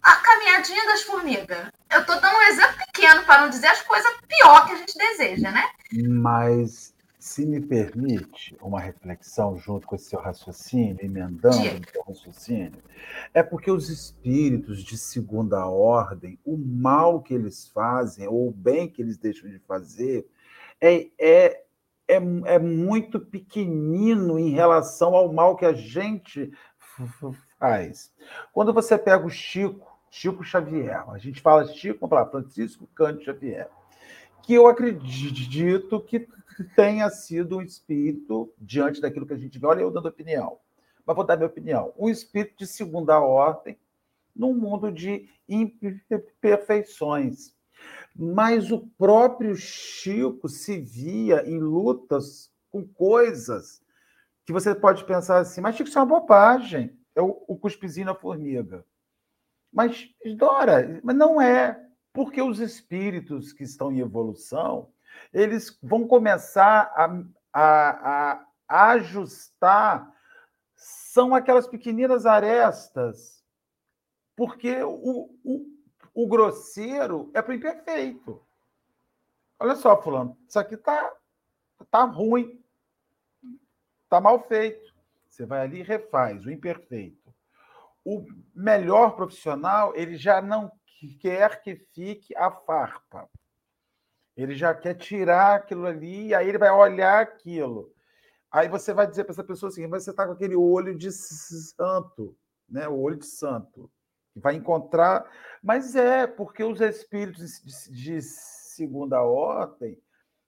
a caminhadinha das formigas? Eu tô dando um exemplo pequeno para não dizer as coisas pior que a gente deseja, né? Mas se me permite uma reflexão junto com esse seu raciocínio, emendando o seu raciocínio, é porque os espíritos de segunda ordem, o mal que eles fazem, ou o bem que eles deixam de fazer, é, é, é, é muito pequenino em relação ao mal que a gente faz. Quando você pega o Chico, Chico Xavier, a gente fala Chico, falar Francisco Cândido Xavier, que eu acredito que tenha sido um espírito, diante daquilo que a gente vê, olha eu dando opinião, mas vou dar minha opinião, um espírito de segunda ordem num mundo de imperfeições. Mas o próprio Chico se via em lutas com coisas que você pode pensar assim, mas Chico, isso é uma bobagem, é o, o cuspezinho na formiga. Mas, Dora, mas não é, porque os espíritos que estão em evolução, eles vão começar a, a, a ajustar são aquelas pequeninas arestas, porque o, o, o grosseiro é para o imperfeito. Olha só, fulano, isso aqui tá, tá ruim, tá mal feito. Você vai ali e refaz o imperfeito. O melhor profissional, ele já não quer que fique a farpa. Ele já quer tirar aquilo ali, aí ele vai olhar aquilo. Aí você vai dizer para essa pessoa assim: você está com aquele olho de santo, né? o olho de santo. Vai encontrar. Mas é, porque os espíritos de, de segunda ordem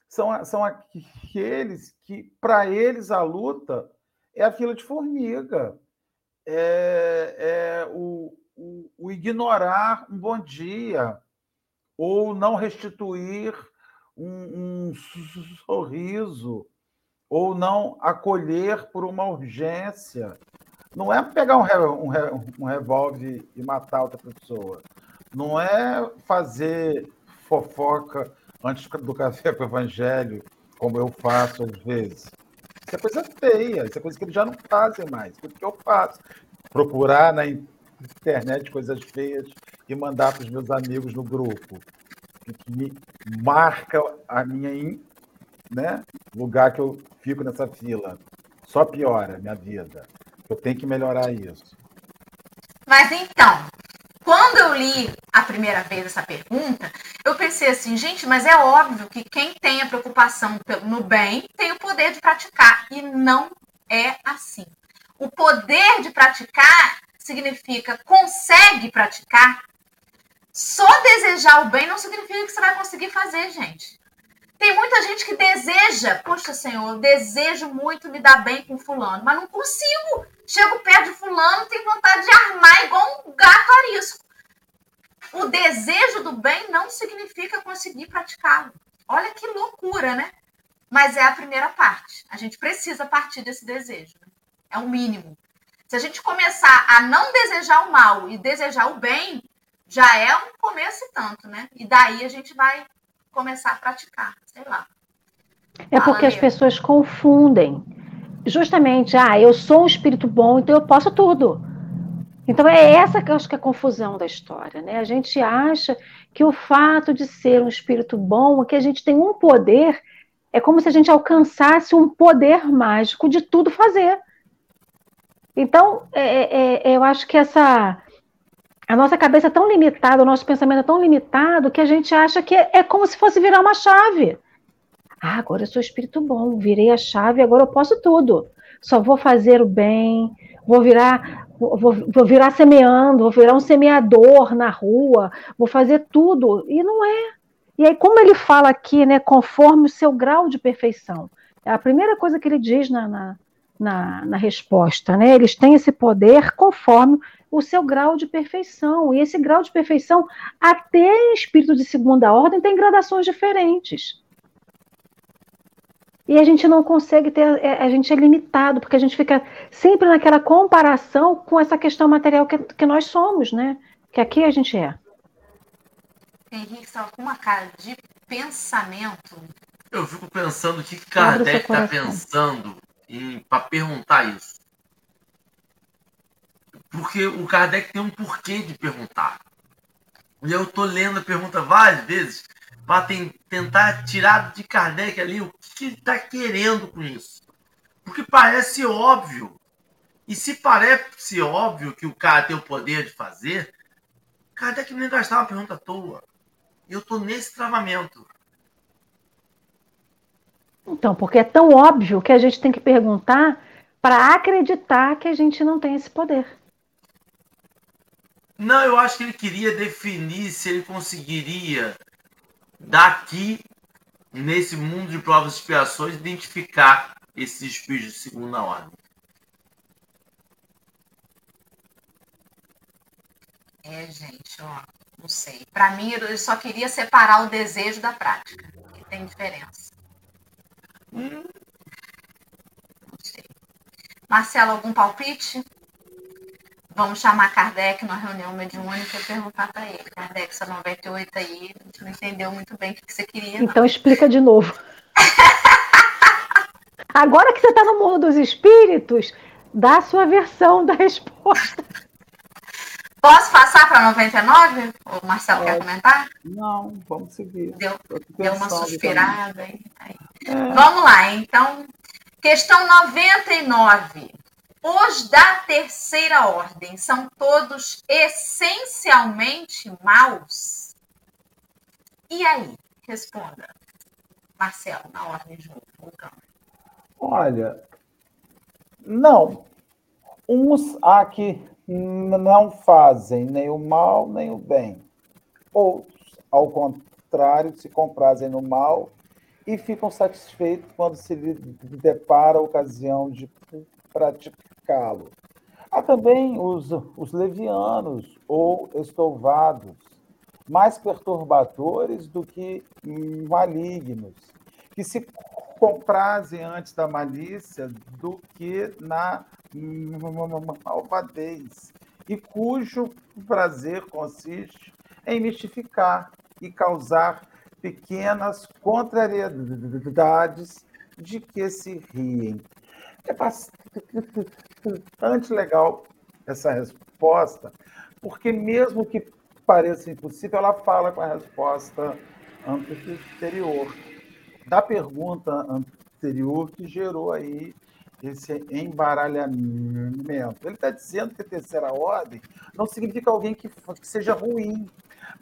são, são aqueles que, para eles, a luta é a fila de formiga. É, é o, o, o ignorar um bom dia, ou não restituir um, um sorriso ou não acolher por uma urgência. Não é pegar um, um, um revólver e matar outra pessoa. Não é fazer fofoca antes do café com o evangelho, como eu faço às vezes. Isso é coisa feia, isso é coisa que eles já não fazem mais. O que eu faço? Procurar na internet coisas feias e mandar para os meus amigos no grupo que me marca a minha né, lugar que eu fico nessa fila. Só piora a minha vida. Eu tenho que melhorar isso. Mas então, quando eu li a primeira vez essa pergunta, eu pensei assim, gente, mas é óbvio que quem tem a preocupação no bem tem o poder de praticar. E não é assim. O poder de praticar significa consegue praticar. Só desejar o bem não significa que você vai conseguir fazer, gente. Tem muita gente que deseja, poxa Senhor, eu desejo muito me dar bem com fulano, mas não consigo. Chego perto de fulano, tenho vontade de armar igual um gato arisco. O desejo do bem não significa conseguir praticá-lo. Olha que loucura, né? Mas é a primeira parte. A gente precisa partir desse desejo. Né? É o mínimo. Se a gente começar a não desejar o mal e desejar o bem, já é um começo e tanto, né? E daí a gente vai começar a praticar, sei lá. É porque as pessoas confundem. Justamente, ah, eu sou um espírito bom, então eu posso tudo. Então é essa que eu acho que é a confusão da história, né? A gente acha que o fato de ser um espírito bom, que a gente tem um poder, é como se a gente alcançasse um poder mágico de tudo fazer. Então, é, é, é eu acho que essa a nossa cabeça é tão limitada, o nosso pensamento é tão limitado que a gente acha que é, é como se fosse virar uma chave. Ah, agora eu sou espírito bom, virei a chave, agora eu posso tudo. Só vou fazer o bem, vou virar, vou, vou virar semeando, vou virar um semeador na rua, vou fazer tudo. E não é. E aí, como ele fala aqui, né, conforme o seu grau de perfeição. É a primeira coisa que ele diz na, na, na, na resposta, né? Eles têm esse poder conforme o seu grau de perfeição. E esse grau de perfeição, até em espírito de segunda ordem, tem gradações diferentes. E a gente não consegue ter, é, a gente é limitado, porque a gente fica sempre naquela comparação com essa questão material que, que nós somos, né? Que aqui a gente é. Henrique estava com uma cara de pensamento. Eu fico pensando o que Kardec está pensando para perguntar isso. Porque o Kardec tem um porquê de perguntar. E eu estou lendo a pergunta várias vezes para tentar tirar de Kardec ali o que ele está querendo com isso. Porque parece óbvio. E se parece óbvio que o cara tem o poder de fazer, Kardec nem gastar uma pergunta à toa. E eu estou nesse travamento. Então, porque é tão óbvio que a gente tem que perguntar para acreditar que a gente não tem esse poder. Não, eu acho que ele queria definir se ele conseguiria, daqui, nesse mundo de provas e expiações, identificar esses espíritos de segunda ordem. É, gente, ó, não sei. Para mim, eu só queria separar o desejo da prática, que tem diferença. Hum. Não sei. Marcelo, algum palpite? Vamos chamar Kardec numa reunião mediúnica e perguntar para ele. Kardec, essa 98 aí, a gente não entendeu muito bem o que você queria. Não. Então explica de novo. <laughs> Agora que você está no mundo dos espíritos, dá a sua versão da resposta. Posso passar para 99? O Marcelo Pode. quer comentar? Não, vamos seguir. Deu, deu uma suspirada aí. aí. É. Vamos lá, então. Questão 99. Os da terceira ordem são todos essencialmente maus? E aí? Responda. Marcelo, na ordem de vulcão. Olha, não. Uns há que não fazem nem o mal nem o bem. Outros, ao contrário, se comprazem no mal e ficam satisfeitos quando se lhe depara a ocasião de praticá-lo. Há também os, os levianos ou estouvados, mais perturbadores do que malignos, que se comprazem antes da malícia do que na malvadez, e cujo prazer consiste em mistificar e causar pequenas contrariedades de que se riem. É bastante legal essa resposta, porque mesmo que pareça impossível, ela fala com a resposta anterior. Da pergunta anterior que gerou aí esse embaralhamento. Ele está dizendo que terceira ordem não significa alguém que, que seja ruim,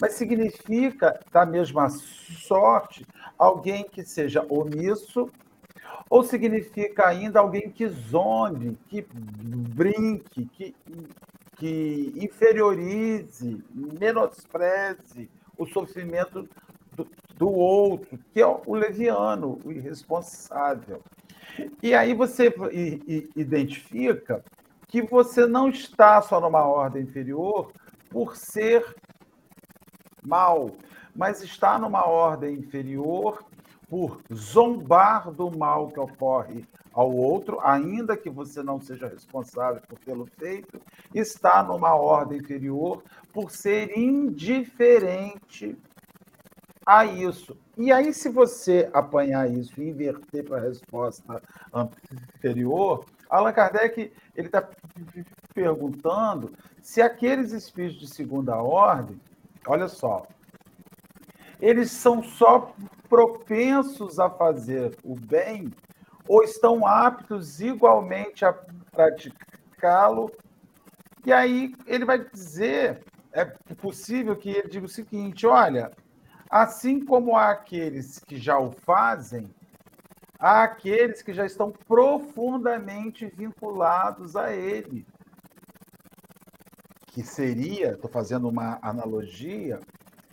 mas significa, da mesma sorte, alguém que seja omisso, ou significa ainda alguém que zombe, que brinque, que, que inferiorize, menospreze o sofrimento do, do outro, que é o leviano, o irresponsável. E aí você identifica que você não está só numa ordem inferior por ser mal, mas está numa ordem inferior por zombar do mal que ocorre ao outro, ainda que você não seja responsável por tê-lo feito, está numa ordem inferior por ser indiferente a isso. E aí, se você apanhar isso e inverter para a resposta anterior, Allan Kardec ele está perguntando se aqueles espíritos de segunda ordem, olha só, eles são só propensos a fazer o bem ou estão aptos igualmente a praticá-lo. E aí ele vai dizer, é possível que ele diga o seguinte: olha, Assim como há aqueles que já o fazem, há aqueles que já estão profundamente vinculados a ele. Que seria, estou fazendo uma analogia,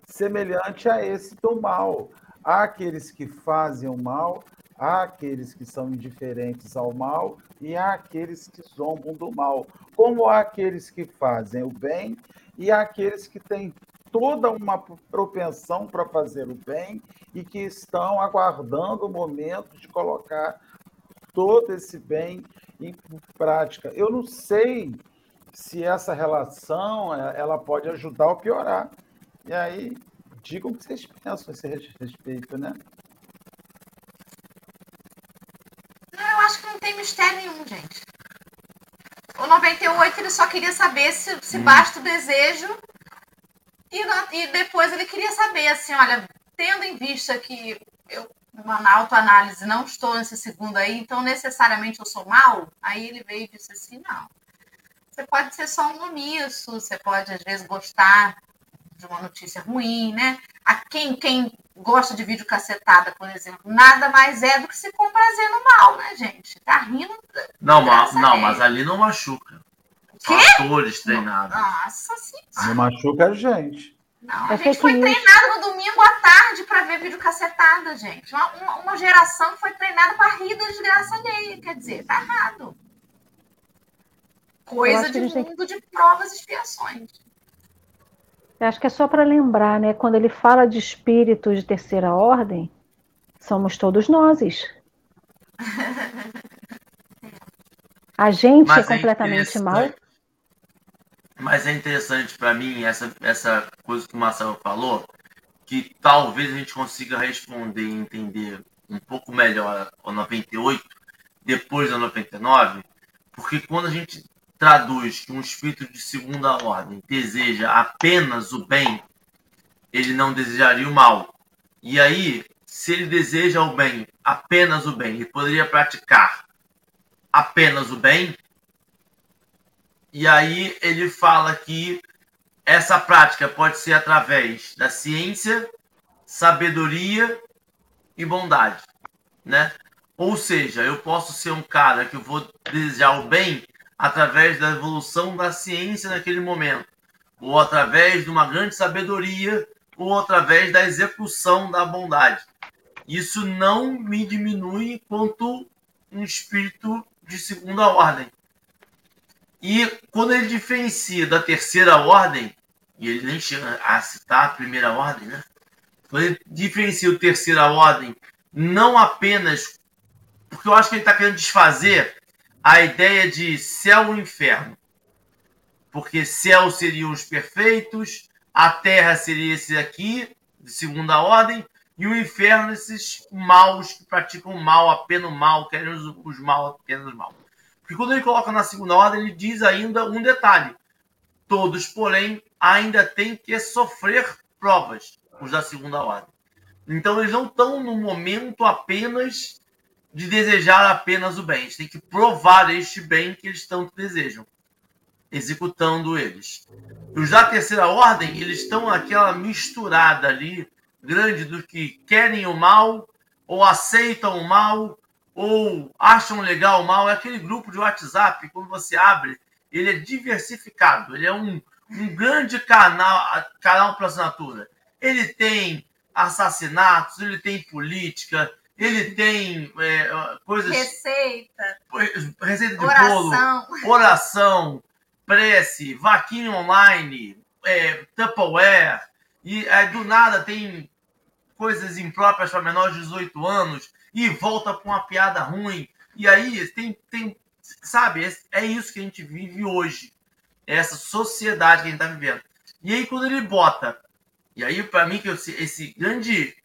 semelhante a esse do mal. Há aqueles que fazem o mal, há aqueles que são indiferentes ao mal e há aqueles que zombam do mal. Como há aqueles que fazem o bem e há aqueles que têm toda uma propensão para fazer o bem e que estão aguardando o momento de colocar todo esse bem em prática. Eu não sei se essa relação é, ela pode ajudar ou piorar. E aí, digam o que vocês pensam a esse respeito, né? Eu acho que não tem mistério nenhum, gente. O 98 ele só queria saber se, se hum. basta o desejo e, e depois ele queria saber, assim, olha, tendo em vista que eu, na autoanálise, não estou nesse segundo aí, então necessariamente eu sou mal, aí ele veio e disse assim, não. Você pode ser só um omisso, você pode, às vezes, gostar de uma notícia ruim, né? A quem, quem gosta de vídeo cacetada, por exemplo, nada mais é do que se comprazer no mal, né, gente? Tá rindo. Não, mas, não mas ali não machuca. Quê? Atores treinados. Nossa senhora. Não machuca a gente. Não, a gente foi treinado no domingo à tarde para ver vídeo cacetada, gente. Uma, uma, uma geração foi treinada para rir da desgraça alheia. Quer dizer, tá errado. Coisa de mundo tem... de provas e expiações. Eu acho que é só para lembrar, né? Quando ele fala de espíritos de terceira ordem, somos todos nós. A gente Mas é completamente mal. Mas é interessante para mim essa, essa coisa que o Marcelo falou, que talvez a gente consiga responder e entender um pouco melhor o 98 depois da 99, porque quando a gente traduz que um espírito de segunda ordem deseja apenas o bem, ele não desejaria o mal. E aí, se ele deseja o bem, apenas o bem, ele poderia praticar apenas o bem, e aí ele fala que essa prática pode ser através da ciência, sabedoria e bondade, né? Ou seja, eu posso ser um cara que vou desejar o bem através da evolução da ciência naquele momento, ou através de uma grande sabedoria, ou através da execução da bondade. Isso não me diminui quanto um espírito de segunda ordem. E quando ele diferencia da terceira ordem, e ele nem chega a citar a primeira ordem, né? Quando ele diferencia o terceira ordem, não apenas. Porque eu acho que ele está querendo desfazer a ideia de céu e inferno. Porque céu seriam os perfeitos, a terra seria esse aqui, de segunda ordem, e o inferno, esses maus que praticam mal, apenas mal, querem os, os mal, apenas mal. Porque quando ele coloca na segunda ordem, ele diz ainda um detalhe: todos, porém, ainda têm que sofrer provas, os da segunda ordem. Então, eles não estão no momento apenas de desejar apenas o bem. Eles têm que provar este bem que eles tanto desejam, executando eles. Os da terceira ordem, eles estão aquela misturada ali, grande, do que querem o mal, ou aceitam o mal, ou acham legal o mal. É aquele grupo de WhatsApp, quando você abre, ele é diversificado, ele é um, um grande canal, canal para assinatura. Ele tem assassinatos, ele tem política, ele tem é, coisas. Receita. Receita de oração. bolo, oração, prece, vaquinha online, é, Tupperware. E é, do nada tem coisas impróprias para menores de 18 anos e volta com uma piada ruim. E aí tem, tem sabe, é isso que a gente vive hoje. É essa sociedade que a gente está vivendo. E aí quando ele bota, e aí para mim que esse, esse grande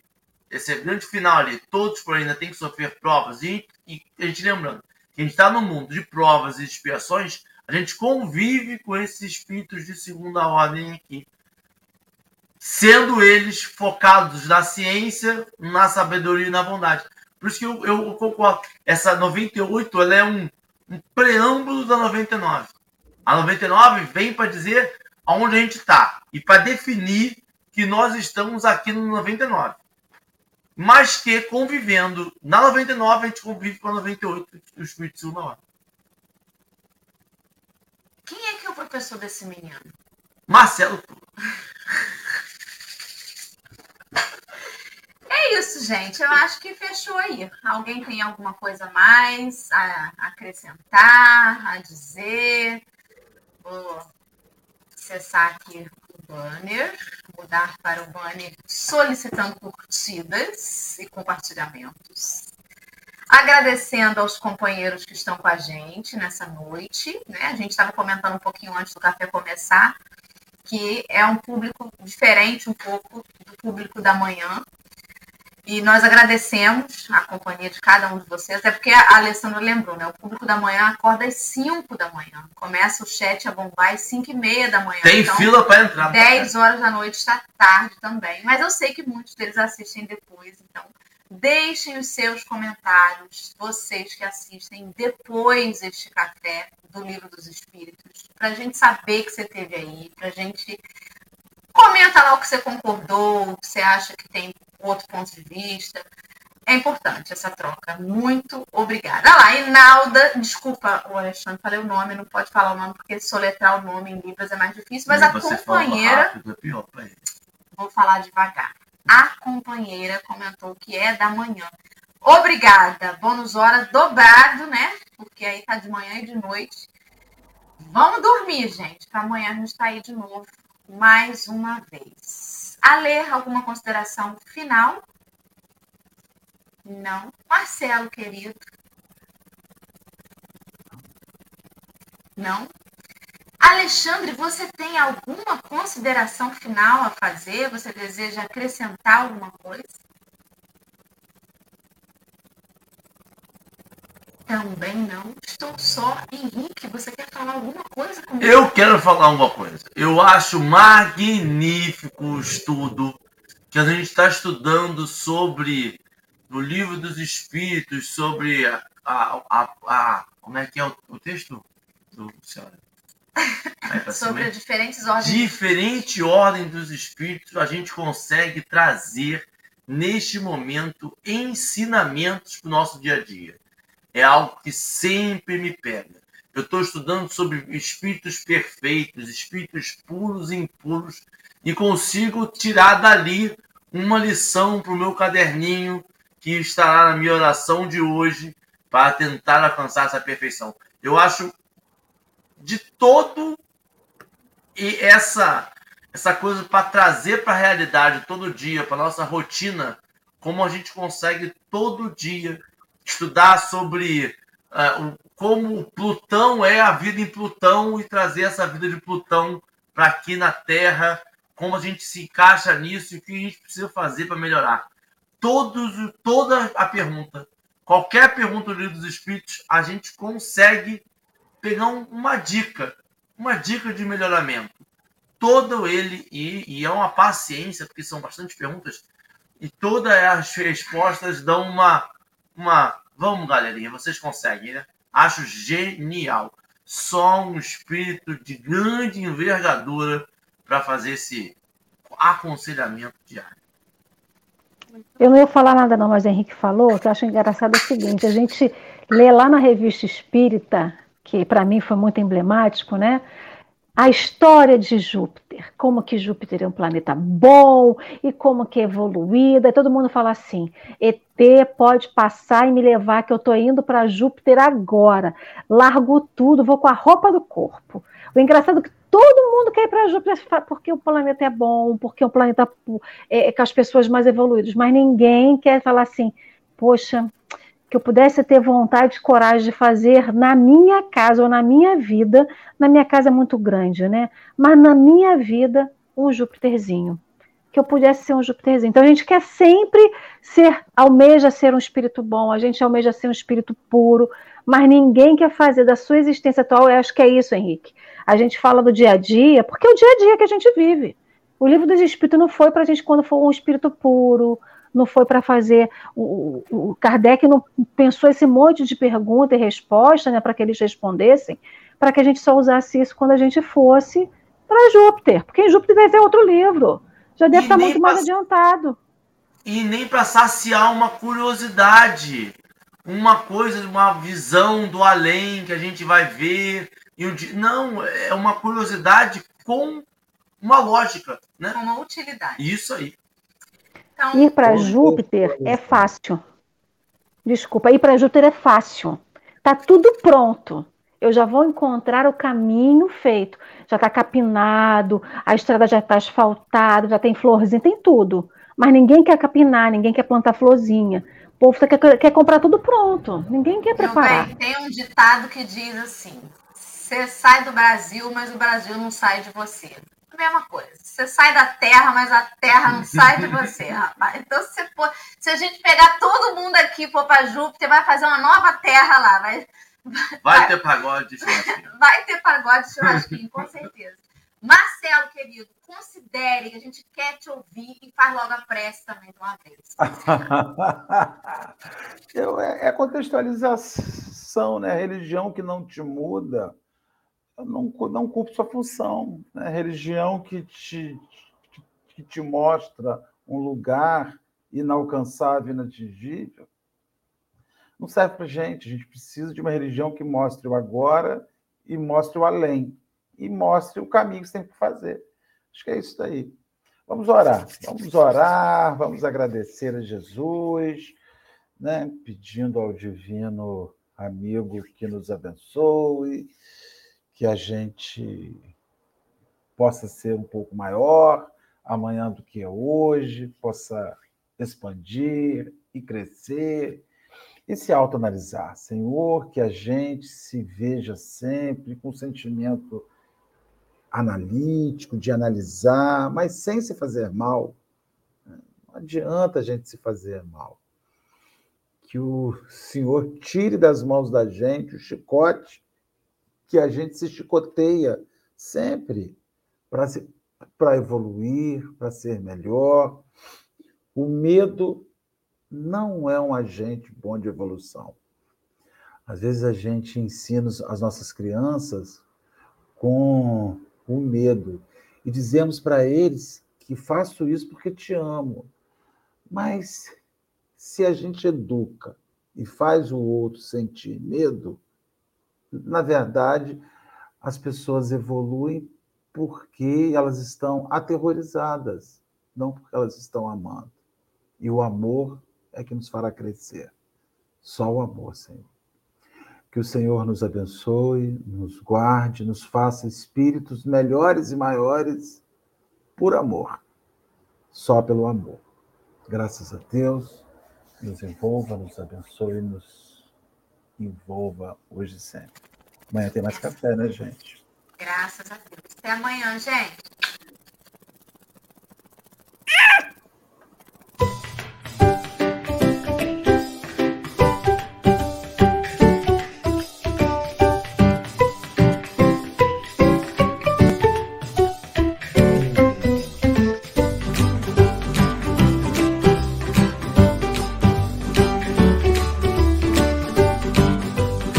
esse grande final ali, todos por ainda têm que sofrer provas, e, e a gente lembrando que a gente está no mundo de provas e expiações, a gente convive com esses espíritos de segunda ordem aqui, sendo eles focados na ciência, na sabedoria e na bondade. Por isso que eu, eu concordo. Essa 98 ela é um, um preâmbulo da 99. A 99 vem para dizer aonde a gente está e para definir que nós estamos aqui no 99 mas que convivendo na 99 a gente convive com a 98 o Espírito Santo na hora. Quem é que é o professor desse menino? Marcelo. É isso, gente. Eu acho que fechou aí. Alguém tem alguma coisa mais a acrescentar, a dizer? Vou acessar aqui banner, mudar para o banner solicitando curtidas e compartilhamentos. Agradecendo aos companheiros que estão com a gente nessa noite. Né? A gente estava comentando um pouquinho antes do café começar, que é um público diferente um pouco do público da manhã. E nós agradecemos a companhia de cada um de vocês, até porque a Alessandra lembrou, né? O público da manhã acorda às 5 da manhã. Começa o chat a bombar às 5 e meia da manhã. Tem então, fila para entrar. 10 horas da noite está tarde também. Mas eu sei que muitos deles assistem depois, então deixem os seus comentários, vocês que assistem depois este café do Livro dos Espíritos, para a gente saber que você teve aí, para a gente comenta lá o que você concordou, o que você acha que tem outro ponto de vista. É importante essa troca. Muito obrigada. Ah lá, Inalda, desculpa, o Alexandre, falei o nome, não pode falar o nome, porque soletrar o nome em Libras é mais difícil, mas a companheira. Rápido, é pior Vou falar devagar. A companheira comentou que é da manhã. Obrigada. Bônus hora dobrado, né? Porque aí tá de manhã e de noite. Vamos dormir, gente, para amanhã a gente estar tá aí de novo mais uma vez. A ler alguma consideração final? Não. Marcelo, querido. Não. Alexandre, você tem alguma consideração final a fazer? Você deseja acrescentar alguma coisa? Também não. Estou só. Henrique, você quer falar alguma coisa comigo? Eu quero falar uma coisa. Eu acho magnífico o estudo que a gente está estudando sobre o livro dos espíritos, sobre a, a, a, a como é que é o, o texto do senhora? <laughs> sobre diferentes ordens. Diferente ordem dos espíritos, a gente consegue trazer neste momento ensinamentos para o nosso dia a dia é algo que sempre me pega. Eu estou estudando sobre espíritos perfeitos, espíritos puros e impuros, e consigo tirar dali uma lição para o meu caderninho que estará na minha oração de hoje para tentar alcançar essa perfeição. Eu acho de todo e essa essa coisa para trazer para a realidade todo dia, para nossa rotina, como a gente consegue todo dia estudar sobre uh, como Plutão é a vida em Plutão e trazer essa vida de Plutão para aqui na Terra, como a gente se encaixa nisso e o que a gente precisa fazer para melhorar. Todos, toda a pergunta, qualquer pergunta do livro dos Espíritos, a gente consegue pegar um, uma dica, uma dica de melhoramento. Todo ele, e, e é uma paciência, porque são bastante perguntas, e todas as respostas dão uma uma, Vamos, galerinha, vocês conseguem, né? Acho genial. Só um espírito de grande envergadura para fazer esse aconselhamento diário. Eu não ia falar nada não, mas o Henrique falou, que eu acho engraçado é o seguinte, a gente lê lá na revista Espírita, que para mim foi muito emblemático, né? A história de Júpiter, como que Júpiter é um planeta bom e como que é evoluída. E todo mundo fala assim: ET pode passar e me levar, que eu estou indo para Júpiter agora. Largo tudo, vou com a roupa do corpo. O engraçado é que todo mundo quer ir para Júpiter porque o planeta é bom, porque é um planeta é, é, com as pessoas mais evoluídas, mas ninguém quer falar assim: poxa, que eu pudesse ter vontade e coragem de fazer na minha casa ou na minha vida, na minha casa é muito grande, né? Mas na minha vida, um Júpiterzinho. Que eu pudesse ser um Júpiterzinho. Então a gente quer sempre ser, almeja ser um espírito bom, a gente almeja ser um espírito puro, mas ninguém quer fazer da sua existência atual, eu acho que é isso, Henrique. A gente fala do dia a dia, porque é o dia a dia que a gente vive. O livro dos espíritos não foi para a gente quando for um espírito puro, não foi para fazer. O, o, Kardec não pensou esse monte de pergunta e resposta né, para que eles respondessem, para que a gente só usasse isso quando a gente fosse para Júpiter, porque em Júpiter deve ter outro livro. Já deve estar muito mais adiantado. E nem para saciar uma curiosidade, uma coisa, uma visão do além que a gente vai ver. E um dia... Não, é uma curiosidade com uma lógica. Né? Com uma utilidade. Isso aí. Então, ir para Júpiter é fácil. Desculpa, ir para Júpiter é fácil. Tá tudo pronto. Eu já vou encontrar o caminho feito. Já está capinado, a estrada já está asfaltada, já tem florzinha, tem tudo. Mas ninguém quer capinar, ninguém quer plantar florzinha. O povo quer, quer comprar tudo pronto. Ninguém quer preparar. Tem um ditado que diz assim: você sai do Brasil, mas o Brasil não sai de você mesma coisa. Você sai da terra, mas a terra não sai de <laughs> você, rapaz. Então, se, for, se a gente pegar todo mundo aqui e for para Júpiter, vai fazer uma nova terra lá. Vai, vai, vai ter pagode de churrasquinho. <laughs> Vai ter pagode de churrasquinho, com certeza. Marcelo, querido, considere que a gente quer te ouvir e faz logo a prece também de uma vez. <laughs> Eu, é, é contextualização, né? Religião que não te muda não, não cumpre sua função. Né? Religião que te, que te mostra um lugar inalcançável, inatingível, não serve para gente. A gente precisa de uma religião que mostre o agora e mostre o além. E mostre o caminho que você tem que fazer. Acho que é isso daí. Vamos orar. Vamos orar, vamos agradecer a Jesus, né? pedindo ao divino amigo que nos abençoe que a gente possa ser um pouco maior amanhã do que é hoje, possa expandir e crescer e se autoanalisar. Senhor, que a gente se veja sempre com sentimento analítico, de analisar, mas sem se fazer mal. Não adianta a gente se fazer mal. Que o Senhor tire das mãos da gente o chicote que a gente se chicoteia sempre para evoluir, para ser melhor. O medo não é um agente bom de evolução. Às vezes a gente ensina as nossas crianças com o medo e dizemos para eles que faço isso porque te amo. Mas se a gente educa e faz o outro sentir medo, na verdade, as pessoas evoluem porque elas estão aterrorizadas, não porque elas estão amando. E o amor é que nos fará crescer. Só o amor, Senhor. Que o Senhor nos abençoe, nos guarde, nos faça espíritos melhores e maiores por amor. Só pelo amor. Graças a Deus, nos envolva, nos abençoe, nos envolva hoje e sempre. Amanhã tem mais café, né, gente? Graças a Deus. Até amanhã, gente.